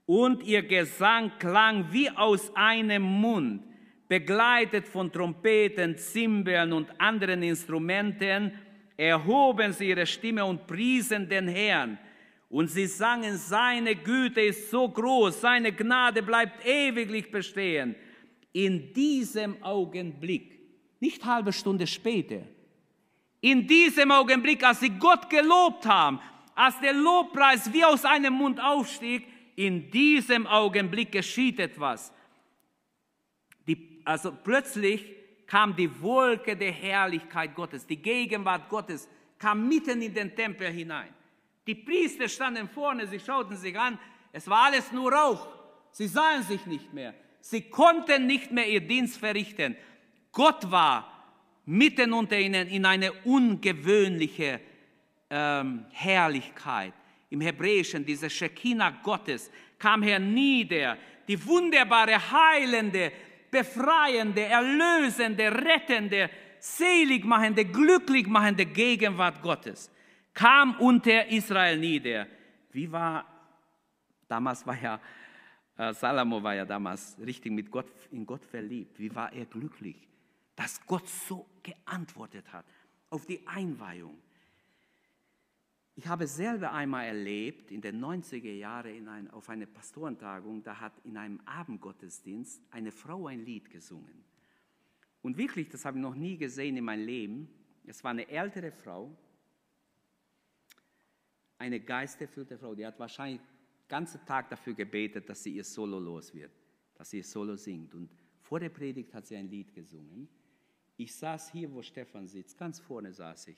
und ihr Gesang klang wie aus einem Mund, begleitet von Trompeten, Zimbeln und anderen Instrumenten, erhoben sie ihre Stimme und priesen den Herrn. Und sie sangen, seine Güte ist so groß, seine Gnade bleibt ewiglich bestehen. In diesem Augenblick nicht halbe Stunde später. In diesem Augenblick, als sie Gott gelobt haben, als der Lobpreis wie aus einem Mund aufstieg, in diesem Augenblick geschieht etwas. Die, also plötzlich kam die Wolke der Herrlichkeit Gottes, die Gegenwart Gottes kam mitten in den Tempel hinein. Die Priester standen vorne, sie schauten sich an, es war alles nur Rauch. Sie sahen sich nicht mehr. Sie konnten nicht mehr ihr Dienst verrichten. Gott war mitten unter ihnen in eine ungewöhnliche ähm, Herrlichkeit. Im Hebräischen, diese Shekinah Gottes kam hernieder, die wunderbare, heilende, befreiende, erlösende, rettende, seligmachende, glücklichmachende Gegenwart Gottes kam unter Israel nieder. Wie war, damals war ja, äh, Salomo war ja damals richtig mit Gott, in Gott verliebt. Wie war er glücklich? dass Gott so geantwortet hat auf die Einweihung. Ich habe selber einmal erlebt, in den 90er Jahren ein, auf einer Pastorentagung, da hat in einem Abendgottesdienst eine Frau ein Lied gesungen. Und wirklich, das habe ich noch nie gesehen in meinem Leben. Es war eine ältere Frau, eine geisterfüllte Frau, die hat wahrscheinlich den ganzen Tag dafür gebetet, dass sie ihr Solo los wird, dass sie ihr Solo singt. Und vor der Predigt hat sie ein Lied gesungen. Ich saß hier, wo Stefan sitzt, ganz vorne saß ich.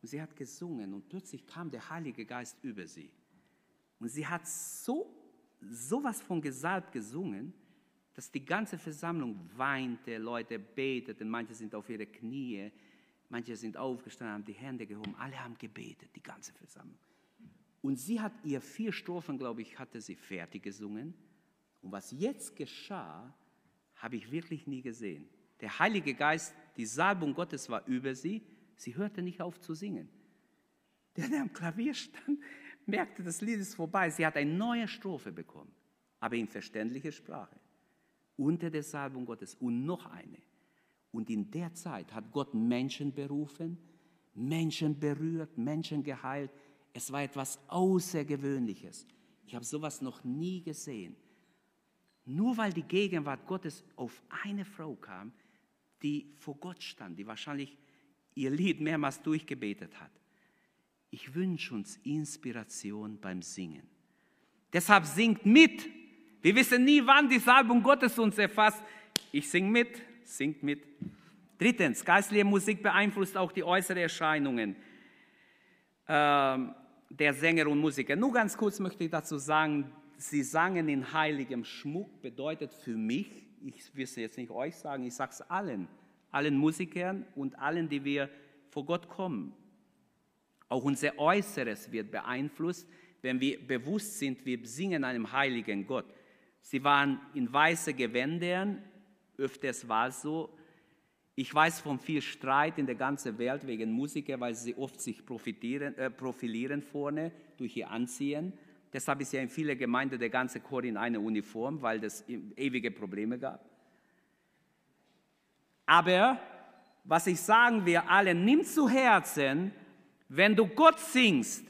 Und sie hat gesungen und plötzlich kam der Heilige Geist über sie. Und sie hat so sowas von gesalbt gesungen, dass die ganze Versammlung weinte, Leute beteten, manche sind auf ihre Knie, manche sind aufgestanden, haben die Hände gehoben, alle haben gebetet, die ganze Versammlung. Und sie hat ihr vier Strophen, glaube ich, hatte sie fertig gesungen. Und was jetzt geschah, habe ich wirklich nie gesehen. Der Heilige Geist, die Salbung Gottes war über sie. Sie hörte nicht auf zu singen. der, der am Klavier stand, merkte, das Lied ist vorbei. Sie hat eine neue Strophe bekommen, aber in verständlicher Sprache. Unter der Salbung Gottes und noch eine. Und in der Zeit hat Gott Menschen berufen, Menschen berührt, Menschen geheilt. Es war etwas Außergewöhnliches. Ich habe sowas noch nie gesehen. Nur weil die Gegenwart Gottes auf eine Frau kam, die vor Gott stand, die wahrscheinlich ihr Lied mehrmals durchgebetet hat. Ich wünsche uns Inspiration beim Singen. Deshalb singt mit. Wir wissen nie, wann die Salbung Gottes uns erfasst. Ich singe mit, singt mit. Drittens, geistliche Musik beeinflusst auch die äußeren Erscheinungen ähm, der Sänger und Musiker. Nur ganz kurz möchte ich dazu sagen, sie sangen in heiligem Schmuck, bedeutet für mich, ich will es jetzt nicht euch sagen, ich sage es allen, allen Musikern und allen, die wir vor Gott kommen. Auch unser Äußeres wird beeinflusst, wenn wir bewusst sind, wir singen einem heiligen Gott. Sie waren in weiße Gewändern, öfters war es so. Ich weiß von viel Streit in der ganzen Welt wegen Musiker, weil sie oft sich äh, profilieren vorne durch ihr Anziehen. Deshalb ist ja in vielen Gemeinden der ganze Chor in einer Uniform, weil es ewige Probleme gab. Aber was ich sagen wir alle, nimm zu Herzen, wenn du Gott singst,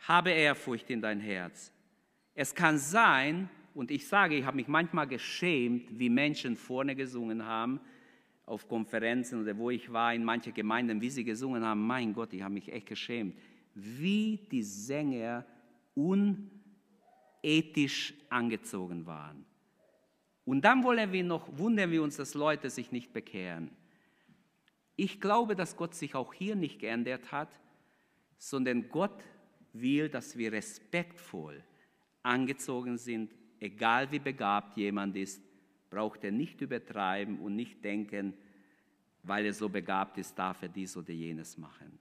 habe Ehrfurcht in dein Herz. Es kann sein, und ich sage, ich habe mich manchmal geschämt, wie Menschen vorne gesungen haben, auf Konferenzen oder wo ich war, in manchen Gemeinden, wie sie gesungen haben. Mein Gott, ich habe mich echt geschämt, wie die Sänger unethisch angezogen waren. Und dann wollen wir noch, wundern wir uns, dass Leute sich nicht bekehren. Ich glaube, dass Gott sich auch hier nicht geändert hat, sondern Gott will, dass wir respektvoll angezogen sind, egal wie begabt jemand ist, braucht er nicht übertreiben und nicht denken, weil er so begabt ist, darf er dies oder jenes machen.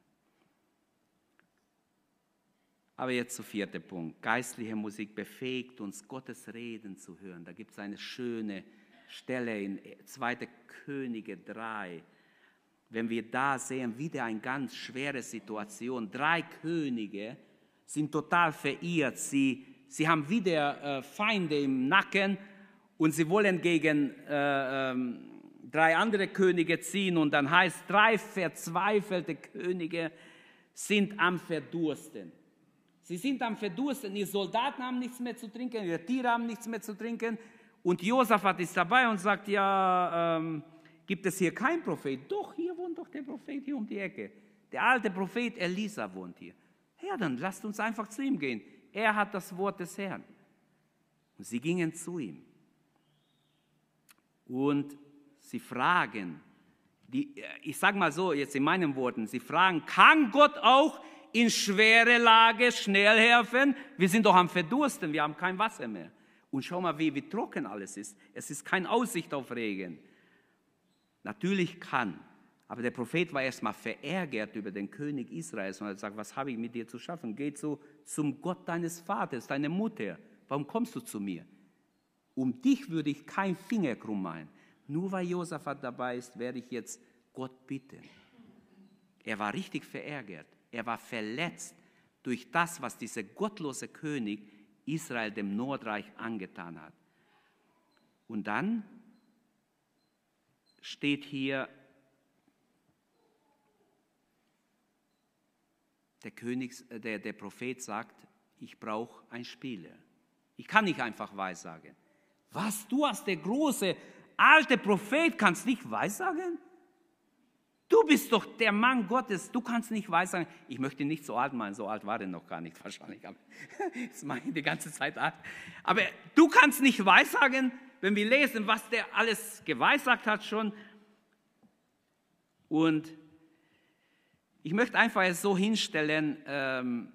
Aber jetzt zu vierter Punkt. Geistliche Musik befähigt uns, Gottes Reden zu hören. Da gibt es eine schöne Stelle in 2. Könige 3, wenn wir da sehen, wieder eine ganz schwere Situation. Drei Könige sind total verirrt. Sie, sie haben wieder äh, Feinde im Nacken und sie wollen gegen äh, ähm, drei andere Könige ziehen. Und dann heißt, drei verzweifelte Könige sind am Verdursten. Sie sind am Verdursten. Die Soldaten haben nichts mehr zu trinken, ihre Tiere haben nichts mehr zu trinken. Und Josaphat ist dabei und sagt, ja, ähm, Gibt es hier keinen Prophet? Doch, hier wohnt doch der Prophet hier um die Ecke. Der alte Prophet Elisa wohnt hier. Ja, dann lasst uns einfach zu ihm gehen. Er hat das Wort des Herrn. Und sie gingen zu ihm. Und sie fragen, die, ich sage mal so, jetzt in meinen Worten, sie fragen, kann Gott auch in schwere Lage schnell helfen? Wir sind doch am Verdursten, wir haben kein Wasser mehr. Und schau mal, wie, wie trocken alles ist. Es ist keine Aussicht auf Regen natürlich kann. Aber der Prophet war erstmal verärgert über den König Israels und hat gesagt, was habe ich mit dir zu schaffen? Geh zu, zum Gott deines Vaters, deine Mutter. Warum kommst du zu mir? Um dich würde ich kein Finger krumm machen. Nur weil Josaphat dabei ist, werde ich jetzt Gott bitten. Er war richtig verärgert. Er war verletzt durch das, was dieser gottlose König Israel dem Nordreich angetan hat. Und dann steht hier, der, Königs, äh, der, der Prophet sagt, ich brauche einen Spieler. Ich kann nicht einfach Weissagen. Was, du hast der große, alte Prophet, kannst nicht Weissagen? Du bist doch der Mann Gottes, du kannst nicht Weissagen. Ich möchte nicht so alt meinen, so alt war er noch gar nicht wahrscheinlich. Aber jetzt mache ich die ganze Zeit alt. Aber du kannst nicht Weissagen, wenn wir lesen, was der alles geweissagt hat schon. Und ich möchte einfach es so hinstellen, ähm,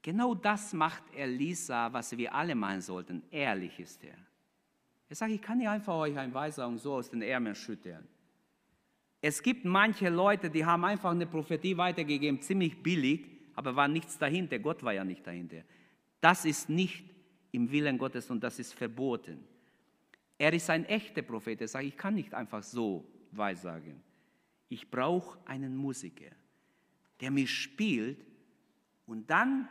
genau das macht Elisa, was wir alle meinen sollten. Ehrlich ist er. Er sagt, ich kann nicht einfach euch eine Weissagung so aus den Ärmeln schütteln. Es gibt manche Leute, die haben einfach eine Prophetie weitergegeben, ziemlich billig, aber war nichts dahinter. Gott war ja nicht dahinter. Das ist nicht im Willen Gottes und das ist verboten. Er ist ein echter Prophet. Er sagt, ich kann nicht einfach so weissagen. Ich brauche einen Musiker, der mir spielt Und dann,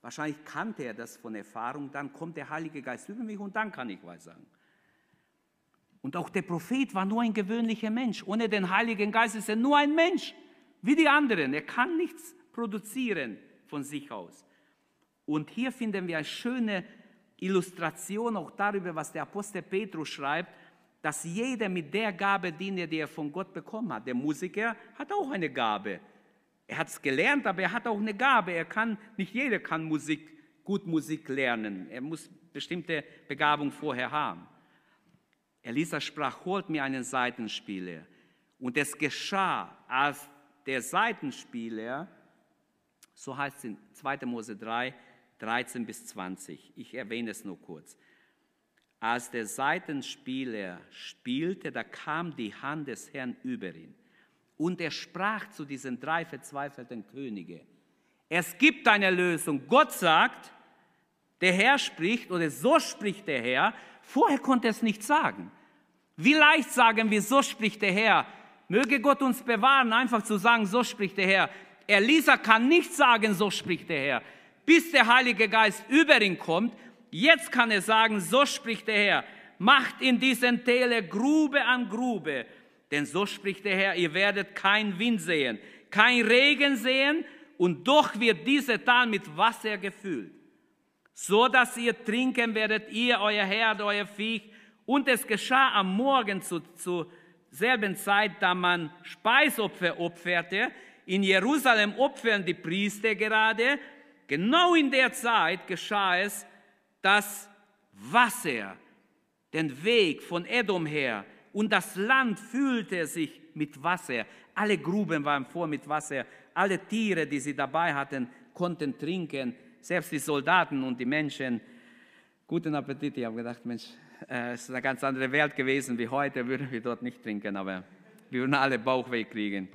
wahrscheinlich kannte er das von Erfahrung, dann kommt der Heilige Geist über mich und dann kann ich was sagen. Und auch der Prophet war nur ein gewöhnlicher Mensch. Ohne den Heiligen Geist ist er nur ein Mensch, wie die anderen. Er kann nichts produzieren von sich aus. Und hier finden wir eine schöne Illustration auch darüber, was der Apostel Petrus schreibt, dass jeder mit der Gabe diene, die er von Gott bekommen hat. Der Musiker hat auch eine Gabe. Er hat es gelernt, aber er hat auch eine Gabe. Er kann, nicht jeder kann Musik, gut Musik lernen. Er muss bestimmte Begabung vorher haben. Elisa sprach, holt mir einen Seitenspieler. Und es geschah, als der Seitenspieler, so heißt es in 2. Mose 3, 13 bis 20, ich erwähne es nur kurz. Als der Seitenspieler spielte, da kam die Hand des Herrn über ihn. Und er sprach zu diesen drei verzweifelten Könige, es gibt eine Lösung. Gott sagt, der Herr spricht oder so spricht der Herr. Vorher konnte er es nicht sagen. Wie leicht sagen wir, so spricht der Herr. Möge Gott uns bewahren, einfach zu sagen, so spricht der Herr. Elisa kann nicht sagen, so spricht der Herr, bis der Heilige Geist über ihn kommt. Jetzt kann er sagen, so spricht der Herr. Macht in diesen Täler Grube an Grube. Denn so spricht der Herr, ihr werdet kein Wind sehen, kein Regen sehen, und doch wird diese Tal mit Wasser gefüllt, so dass ihr trinken werdet, ihr, euer Herd, euer Viech, und es geschah am Morgen zu, zur selben Zeit, da man Speisopfer opferte. In Jerusalem opfern die Priester gerade. Genau in der Zeit geschah es, dass Wasser den Weg von Edom her und das Land füllte sich mit Wasser. Alle Gruben waren voll mit Wasser. Alle Tiere, die sie dabei hatten, konnten trinken. Selbst die Soldaten und die Menschen. Guten Appetit. Ich habe gedacht, Mensch, es ist eine ganz andere Welt gewesen wie heute, würden wir dort nicht trinken, aber wir würden alle Bauchweh kriegen.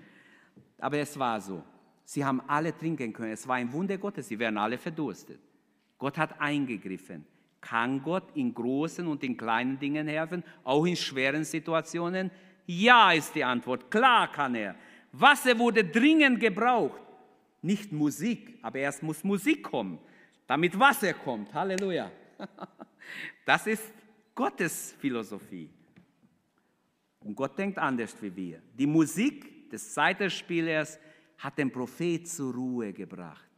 Aber es war so. Sie haben alle trinken können. Es war ein Wunder Gottes. Sie wären alle verdurstet. Gott hat eingegriffen. Kann Gott in großen und in kleinen Dingen helfen, auch in schweren Situationen? Ja, ist die Antwort. Klar kann er. Wasser wurde dringend gebraucht. Nicht Musik, aber erst muss Musik kommen, damit Wasser kommt. Halleluja. Das ist Gottes Philosophie. Und Gott denkt anders wie wir. Die Musik des Seiterspielers hat den Prophet zur Ruhe gebracht,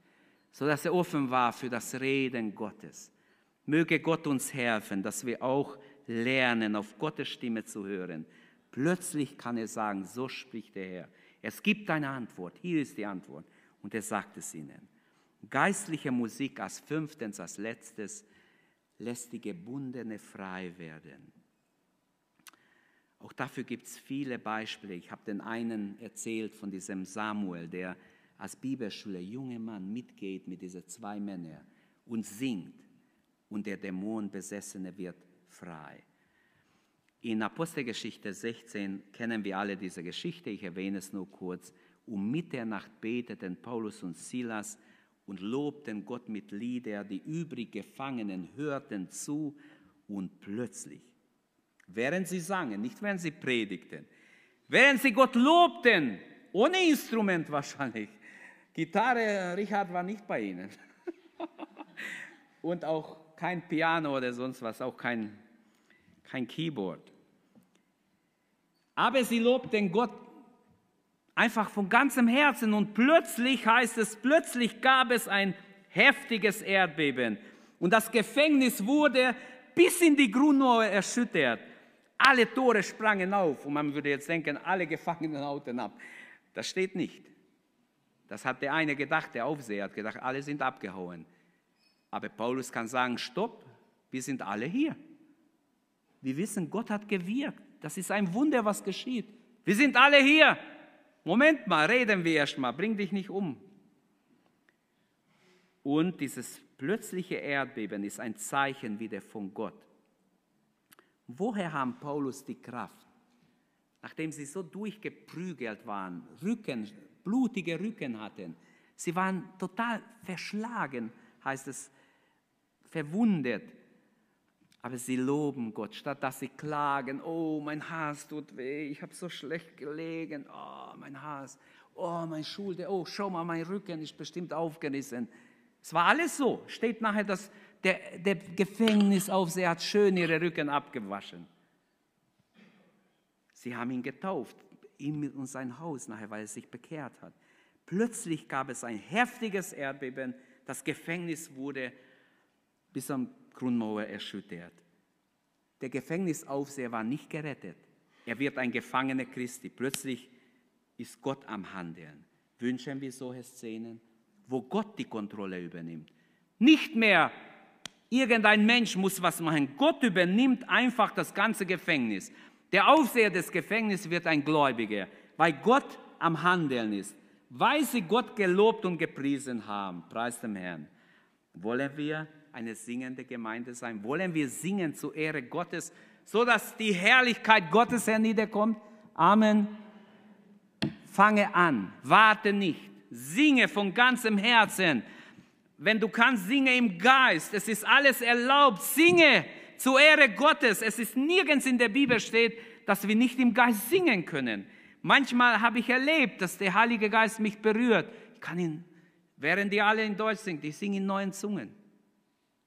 sodass er offen war für das Reden Gottes. Möge Gott uns helfen, dass wir auch lernen, auf Gottes Stimme zu hören. Plötzlich kann er sagen, so spricht der Herr. Es gibt eine Antwort, hier ist die Antwort. Und er sagt es ihnen. Geistliche Musik als fünftens, als letztes, lässt die Gebundene frei werden. Auch dafür gibt es viele Beispiele. Ich habe den einen erzählt von diesem Samuel, der als Bibelschüler, junger Mann, mitgeht mit diesen zwei Männern und singt und der Dämonenbesessene wird frei. In Apostelgeschichte 16 kennen wir alle diese Geschichte, ich erwähne es nur kurz. Um Mitternacht beteten Paulus und Silas und lobten Gott mit Lieder. Die übrig Gefangenen hörten zu und plötzlich, während sie sangen, nicht während sie predigten, während sie Gott lobten, ohne Instrument wahrscheinlich. Gitarre, Richard war nicht bei ihnen. und auch kein Piano oder sonst was, auch kein, kein Keyboard. Aber sie lobten Gott Einfach von ganzem Herzen. Und plötzlich heißt es, plötzlich gab es ein heftiges Erdbeben. Und das Gefängnis wurde bis in die Grundmauer erschüttert. Alle Tore sprangen auf. Und man würde jetzt denken, alle Gefangenen hauten ab. Das steht nicht. Das hat der eine gedacht, der Aufseher hat gedacht, alle sind abgehauen. Aber Paulus kann sagen, stopp, wir sind alle hier. Wir wissen, Gott hat gewirkt. Das ist ein Wunder, was geschieht. Wir sind alle hier. Moment mal, reden wir erst mal, bring dich nicht um. Und dieses plötzliche Erdbeben ist ein Zeichen wieder von Gott. Woher haben Paulus die Kraft? Nachdem sie so durchgeprügelt waren, Rücken, blutige Rücken hatten, sie waren total verschlagen, heißt es, verwundet. Aber sie loben Gott, statt dass sie klagen, oh, mein Hals tut weh, ich habe so schlecht gelegen, oh, mein Hals. oh, mein Schulter, oh, schau mal, mein Rücken ist bestimmt aufgerissen. Es war alles so. Steht nachher, dass der, der Gefängnisaufseher hat schön ihre Rücken abgewaschen. Sie haben ihn getauft, ihm und sein Haus nachher, weil er sich bekehrt hat. Plötzlich gab es ein heftiges Erdbeben. Das Gefängnis wurde bis am Grundmauer erschüttert. Der Gefängnisaufseher war nicht gerettet. Er wird ein Gefangener Christi. Plötzlich ist Gott am Handeln. Wünschen wir solche Szenen, wo Gott die Kontrolle übernimmt. Nicht mehr irgendein Mensch muss was machen. Gott übernimmt einfach das ganze Gefängnis. Der Aufseher des Gefängnisses wird ein Gläubiger, weil Gott am Handeln ist, weil sie Gott gelobt und gepriesen haben. Preis dem Herrn. Wollen wir eine singende Gemeinde sein? Wollen wir singen zur Ehre Gottes, so dass die Herrlichkeit Gottes herniederkommt? Amen. Fange an, warte nicht, singe von ganzem Herzen. Wenn du kannst, singe im Geist. Es ist alles erlaubt. Singe zur Ehre Gottes. Es ist nirgends in der Bibel steht, dass wir nicht im Geist singen können. Manchmal habe ich erlebt, dass der Heilige Geist mich berührt. Ich kann ihn, während die alle in Deutsch singen, ich singe in neuen Zungen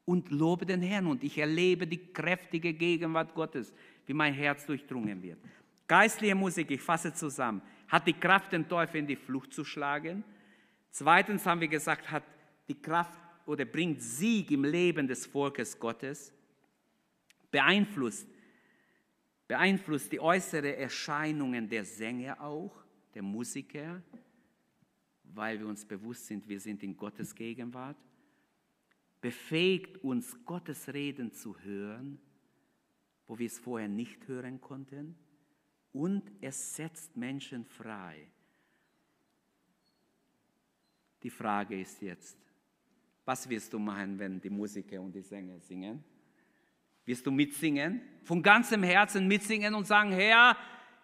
und lobe den Herrn und ich erlebe die kräftige Gegenwart Gottes, wie mein Herz durchdrungen wird. Geistliche Musik, ich fasse zusammen, hat die Kraft, den Teufel in die Flucht zu schlagen. Zweitens haben wir gesagt, hat die Kraft oder bringt Sieg im Leben des Volkes Gottes. Beeinflusst, beeinflusst die äußeren Erscheinungen der Sänger auch, der Musiker, weil wir uns bewusst sind, wir sind in Gottes Gegenwart befähigt uns, Gottes Reden zu hören, wo wir es vorher nicht hören konnten, und es setzt Menschen frei. Die Frage ist jetzt, was wirst du machen, wenn die Musiker und die Sänger singen? Wirst du mitsingen? Von ganzem Herzen mitsingen und sagen, Herr,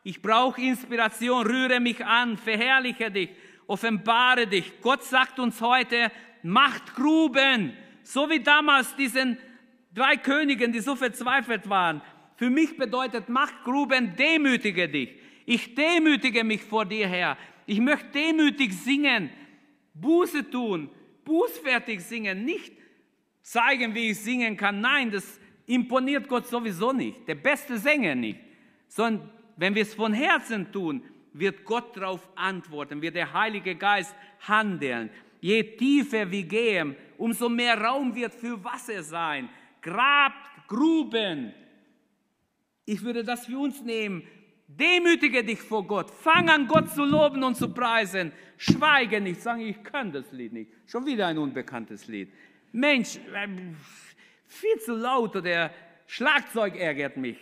ich brauche Inspiration, rühre mich an, verherrliche dich, offenbare dich. Gott sagt uns heute, macht Gruben, so wie damals diesen drei Königen, die so verzweifelt waren. Für mich bedeutet Machtgruben, demütige dich. Ich demütige mich vor dir, Herr. Ich möchte demütig singen, Buße tun, bußfertig singen, nicht zeigen, wie ich singen kann. Nein, das imponiert Gott sowieso nicht, der beste Sänger nicht. Sondern wenn wir es von Herzen tun, wird Gott darauf antworten, wird der Heilige Geist handeln. Je tiefer wir gehen, umso mehr Raum wird für Wasser sein. Grabt Gruben. Ich würde das für uns nehmen. Demütige dich vor Gott. Fang an, Gott zu loben und zu preisen. Schweige nicht. Sag, ich kann das Lied nicht. Schon wieder ein unbekanntes Lied. Mensch, ähm, viel zu laut oder der Schlagzeug ärgert mich.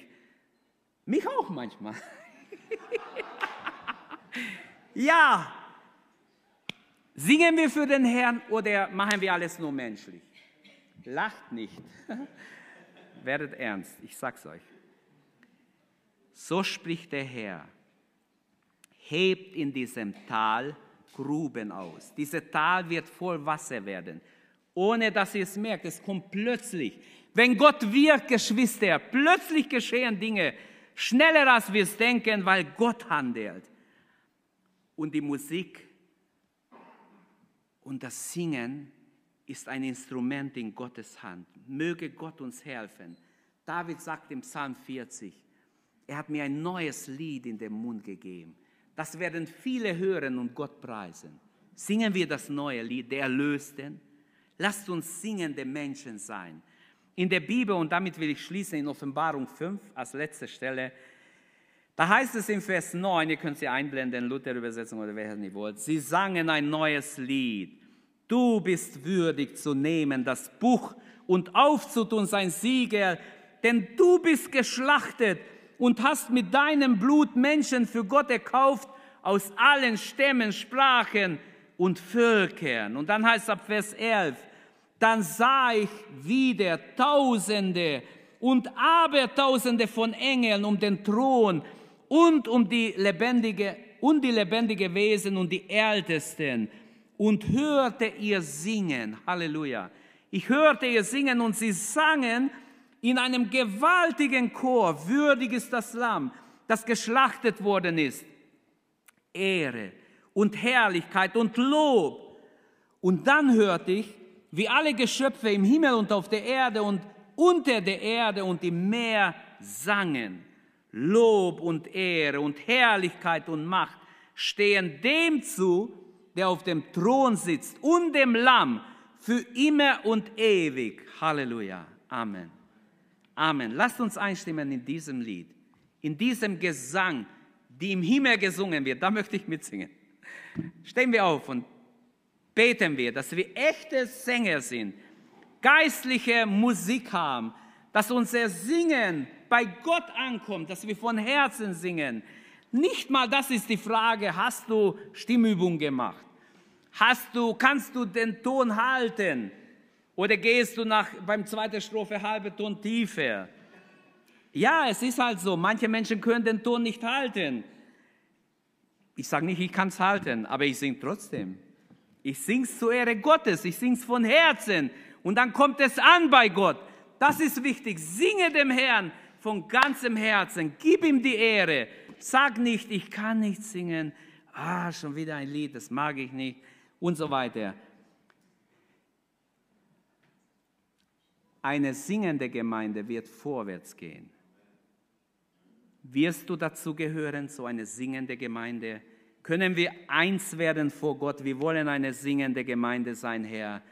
Mich auch manchmal. ja, Singen wir für den Herrn oder machen wir alles nur menschlich? Lacht nicht. Werdet ernst, ich sag's euch. So spricht der Herr. Hebt in diesem Tal Gruben aus. Dieses Tal wird voll Wasser werden, ohne dass ihr es merkt. Es kommt plötzlich. Wenn Gott wirkt, Geschwister, plötzlich geschehen Dinge schneller als wir es denken, weil Gott handelt. Und die Musik und das Singen ist ein Instrument in Gottes Hand. Möge Gott uns helfen. David sagt im Psalm 40, er hat mir ein neues Lied in den Mund gegeben. Das werden viele hören und Gott preisen. Singen wir das neue Lied, der Erlösten. Lasst uns singende Menschen sein. In der Bibel, und damit will ich schließen, in Offenbarung 5 als letzte Stelle, da heißt es im Vers 9, ihr könnt sie einblenden, Luther-Übersetzung oder wer ihr wollt, sie sangen ein neues Lied. Du bist würdig zu nehmen das Buch und aufzutun sein Siegel, denn du bist geschlachtet und hast mit deinem Blut Menschen für Gott erkauft aus allen Stämmen, Sprachen und Völkern. Und dann heißt es ab Vers 11, dann sah ich wieder Tausende und Abertausende von Engeln um den Thron und um die lebendige und die lebendige Wesen und die Ältesten und hörte ihr singen. Halleluja. Ich hörte ihr singen und sie sangen in einem gewaltigen Chor, würdig ist das Lamm, das geschlachtet worden ist. Ehre und Herrlichkeit und Lob. Und dann hörte ich, wie alle Geschöpfe im Himmel und auf der Erde und unter der Erde und im Meer sangen. Lob und Ehre und Herrlichkeit und Macht stehen dem zu, der auf dem Thron sitzt und dem Lamm für immer und ewig. Halleluja. Amen. Amen. Lasst uns einstimmen in diesem Lied, in diesem Gesang, die im Himmel gesungen wird. Da möchte ich mitsingen. Stehen wir auf und beten wir, dass wir echte Sänger sind, geistliche Musik haben, dass unser Singen bei Gott ankommt, dass wir von Herzen singen. Nicht mal das ist die Frage, hast du Stimmübung gemacht? Hast du, kannst du den Ton halten? Oder gehst du nach, beim zweiten Strophe halbe Ton tiefer? Ja, es ist halt so. Manche Menschen können den Ton nicht halten. Ich sage nicht, ich kann es halten, aber ich singe trotzdem. Ich singe es zur Ehre Gottes, ich singe es von Herzen und dann kommt es an bei Gott. Das ist wichtig. Singe dem Herrn von ganzem Herzen, gib ihm die Ehre. Sag nicht, ich kann nicht singen. Ah, schon wieder ein Lied, das mag ich nicht und so weiter. Eine singende Gemeinde wird vorwärts gehen. Wirst du dazu gehören, so eine singende Gemeinde? Können wir eins werden vor Gott? Wir wollen eine singende Gemeinde sein, Herr.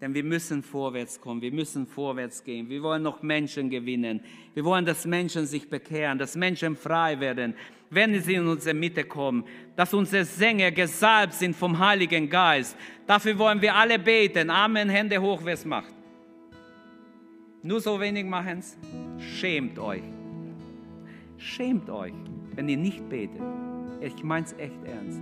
Denn wir müssen vorwärts kommen, wir müssen vorwärts gehen. Wir wollen noch Menschen gewinnen. Wir wollen, dass Menschen sich bekehren, dass Menschen frei werden, wenn sie in unsere Mitte kommen, dass unsere Sänger gesalbt sind vom Heiligen Geist. Dafür wollen wir alle beten. Amen, Hände hoch, wer es macht. Nur so wenig machen es. Schämt euch. Schämt euch, wenn ihr nicht betet. Ich meine es echt ernst.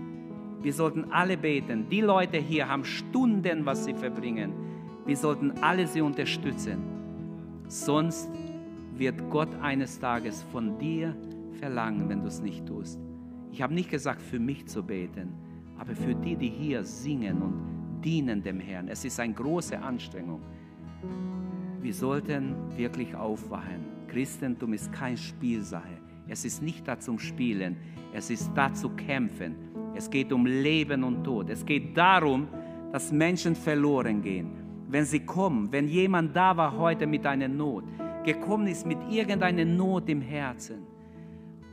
Wir sollten alle beten. Die Leute hier haben Stunden, was sie verbringen. Wir sollten alle sie unterstützen. Sonst wird Gott eines Tages von dir verlangen, wenn du es nicht tust. Ich habe nicht gesagt, für mich zu beten, aber für die, die hier singen und dienen dem Herrn. Es ist eine große Anstrengung. Wir sollten wirklich aufwachen. Christentum ist keine Spielsache. Es ist nicht da zum Spielen, es ist da zu kämpfen. Es geht um Leben und Tod. Es geht darum, dass Menschen verloren gehen. Wenn sie kommen, wenn jemand da war heute mit einer Not, gekommen ist mit irgendeiner Not im Herzen,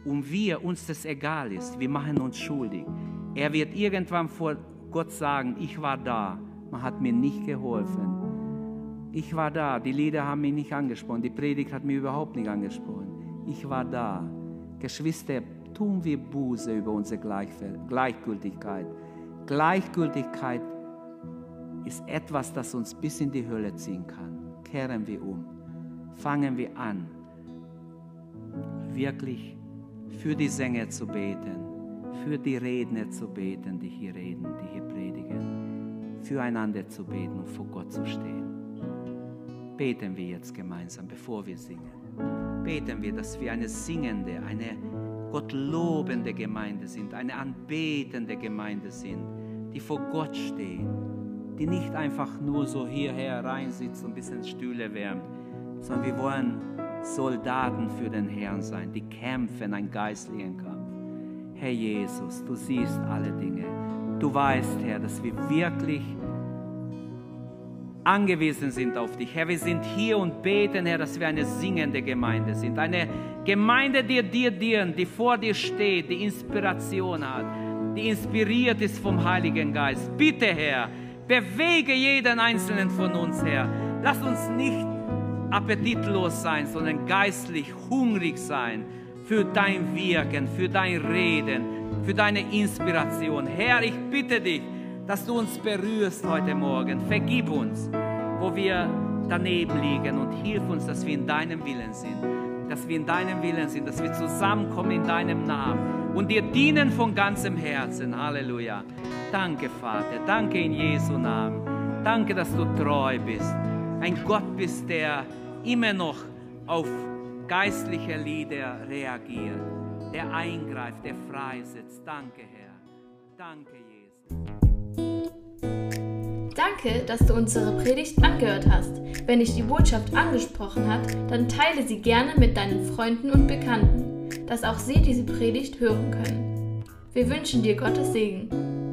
und wir, uns das egal ist, wir machen uns schuldig. Er wird irgendwann vor Gott sagen, ich war da, man hat mir nicht geholfen. Ich war da, die Lieder haben mich nicht angesprochen, die Predigt hat mich überhaupt nicht angesprochen. Ich war da. Geschwister, tun wir Buße über unsere Gleichgültigkeit. Gleichgültigkeit ist etwas, das uns bis in die Hölle ziehen kann. Kehren wir um. Fangen wir an, wirklich für die Sänger zu beten, für die Redner zu beten, die hier reden, die hier predigen, füreinander zu beten und vor Gott zu stehen. Beten wir jetzt gemeinsam, bevor wir singen. Beten wir, dass wir eine singende, eine Gott lobende Gemeinde sind, eine anbetende Gemeinde sind, die vor Gott stehen, die nicht einfach nur so hierher reinsitzt und ein bisschen Stühle wärmt, sondern wir wollen Soldaten für den Herrn sein, die kämpfen einen geistlichen Kampf. Herr Jesus, du siehst alle Dinge. Du weißt, Herr, dass wir wirklich angewiesen sind auf dich. Herr, wir sind hier und beten, Herr, dass wir eine singende Gemeinde sind. Eine Gemeinde, die dir dient, die vor dir steht, die Inspiration hat, die inspiriert ist vom Heiligen Geist. Bitte, Herr, bewege jeden einzelnen von uns, Herr. Lass uns nicht appetitlos sein, sondern geistlich hungrig sein für dein Wirken, für dein Reden, für deine Inspiration. Herr, ich bitte dich, dass du uns berührst heute Morgen. Vergib uns, wo wir daneben liegen und hilf uns, dass wir in deinem Willen sind. Dass wir in deinem Willen sind, dass wir zusammenkommen in deinem Namen und dir dienen von ganzem Herzen. Halleluja. Danke, Vater. Danke in Jesu Namen. Danke, dass du treu bist. Ein Gott bist, der immer noch auf geistliche Lieder reagiert, der eingreift, der freisetzt. Danke, Herr. Danke, Jesus. Danke, dass du unsere Predigt angehört hast. Wenn dich die Botschaft angesprochen hat, dann teile sie gerne mit deinen Freunden und Bekannten, dass auch sie diese Predigt hören können. Wir wünschen dir Gottes Segen.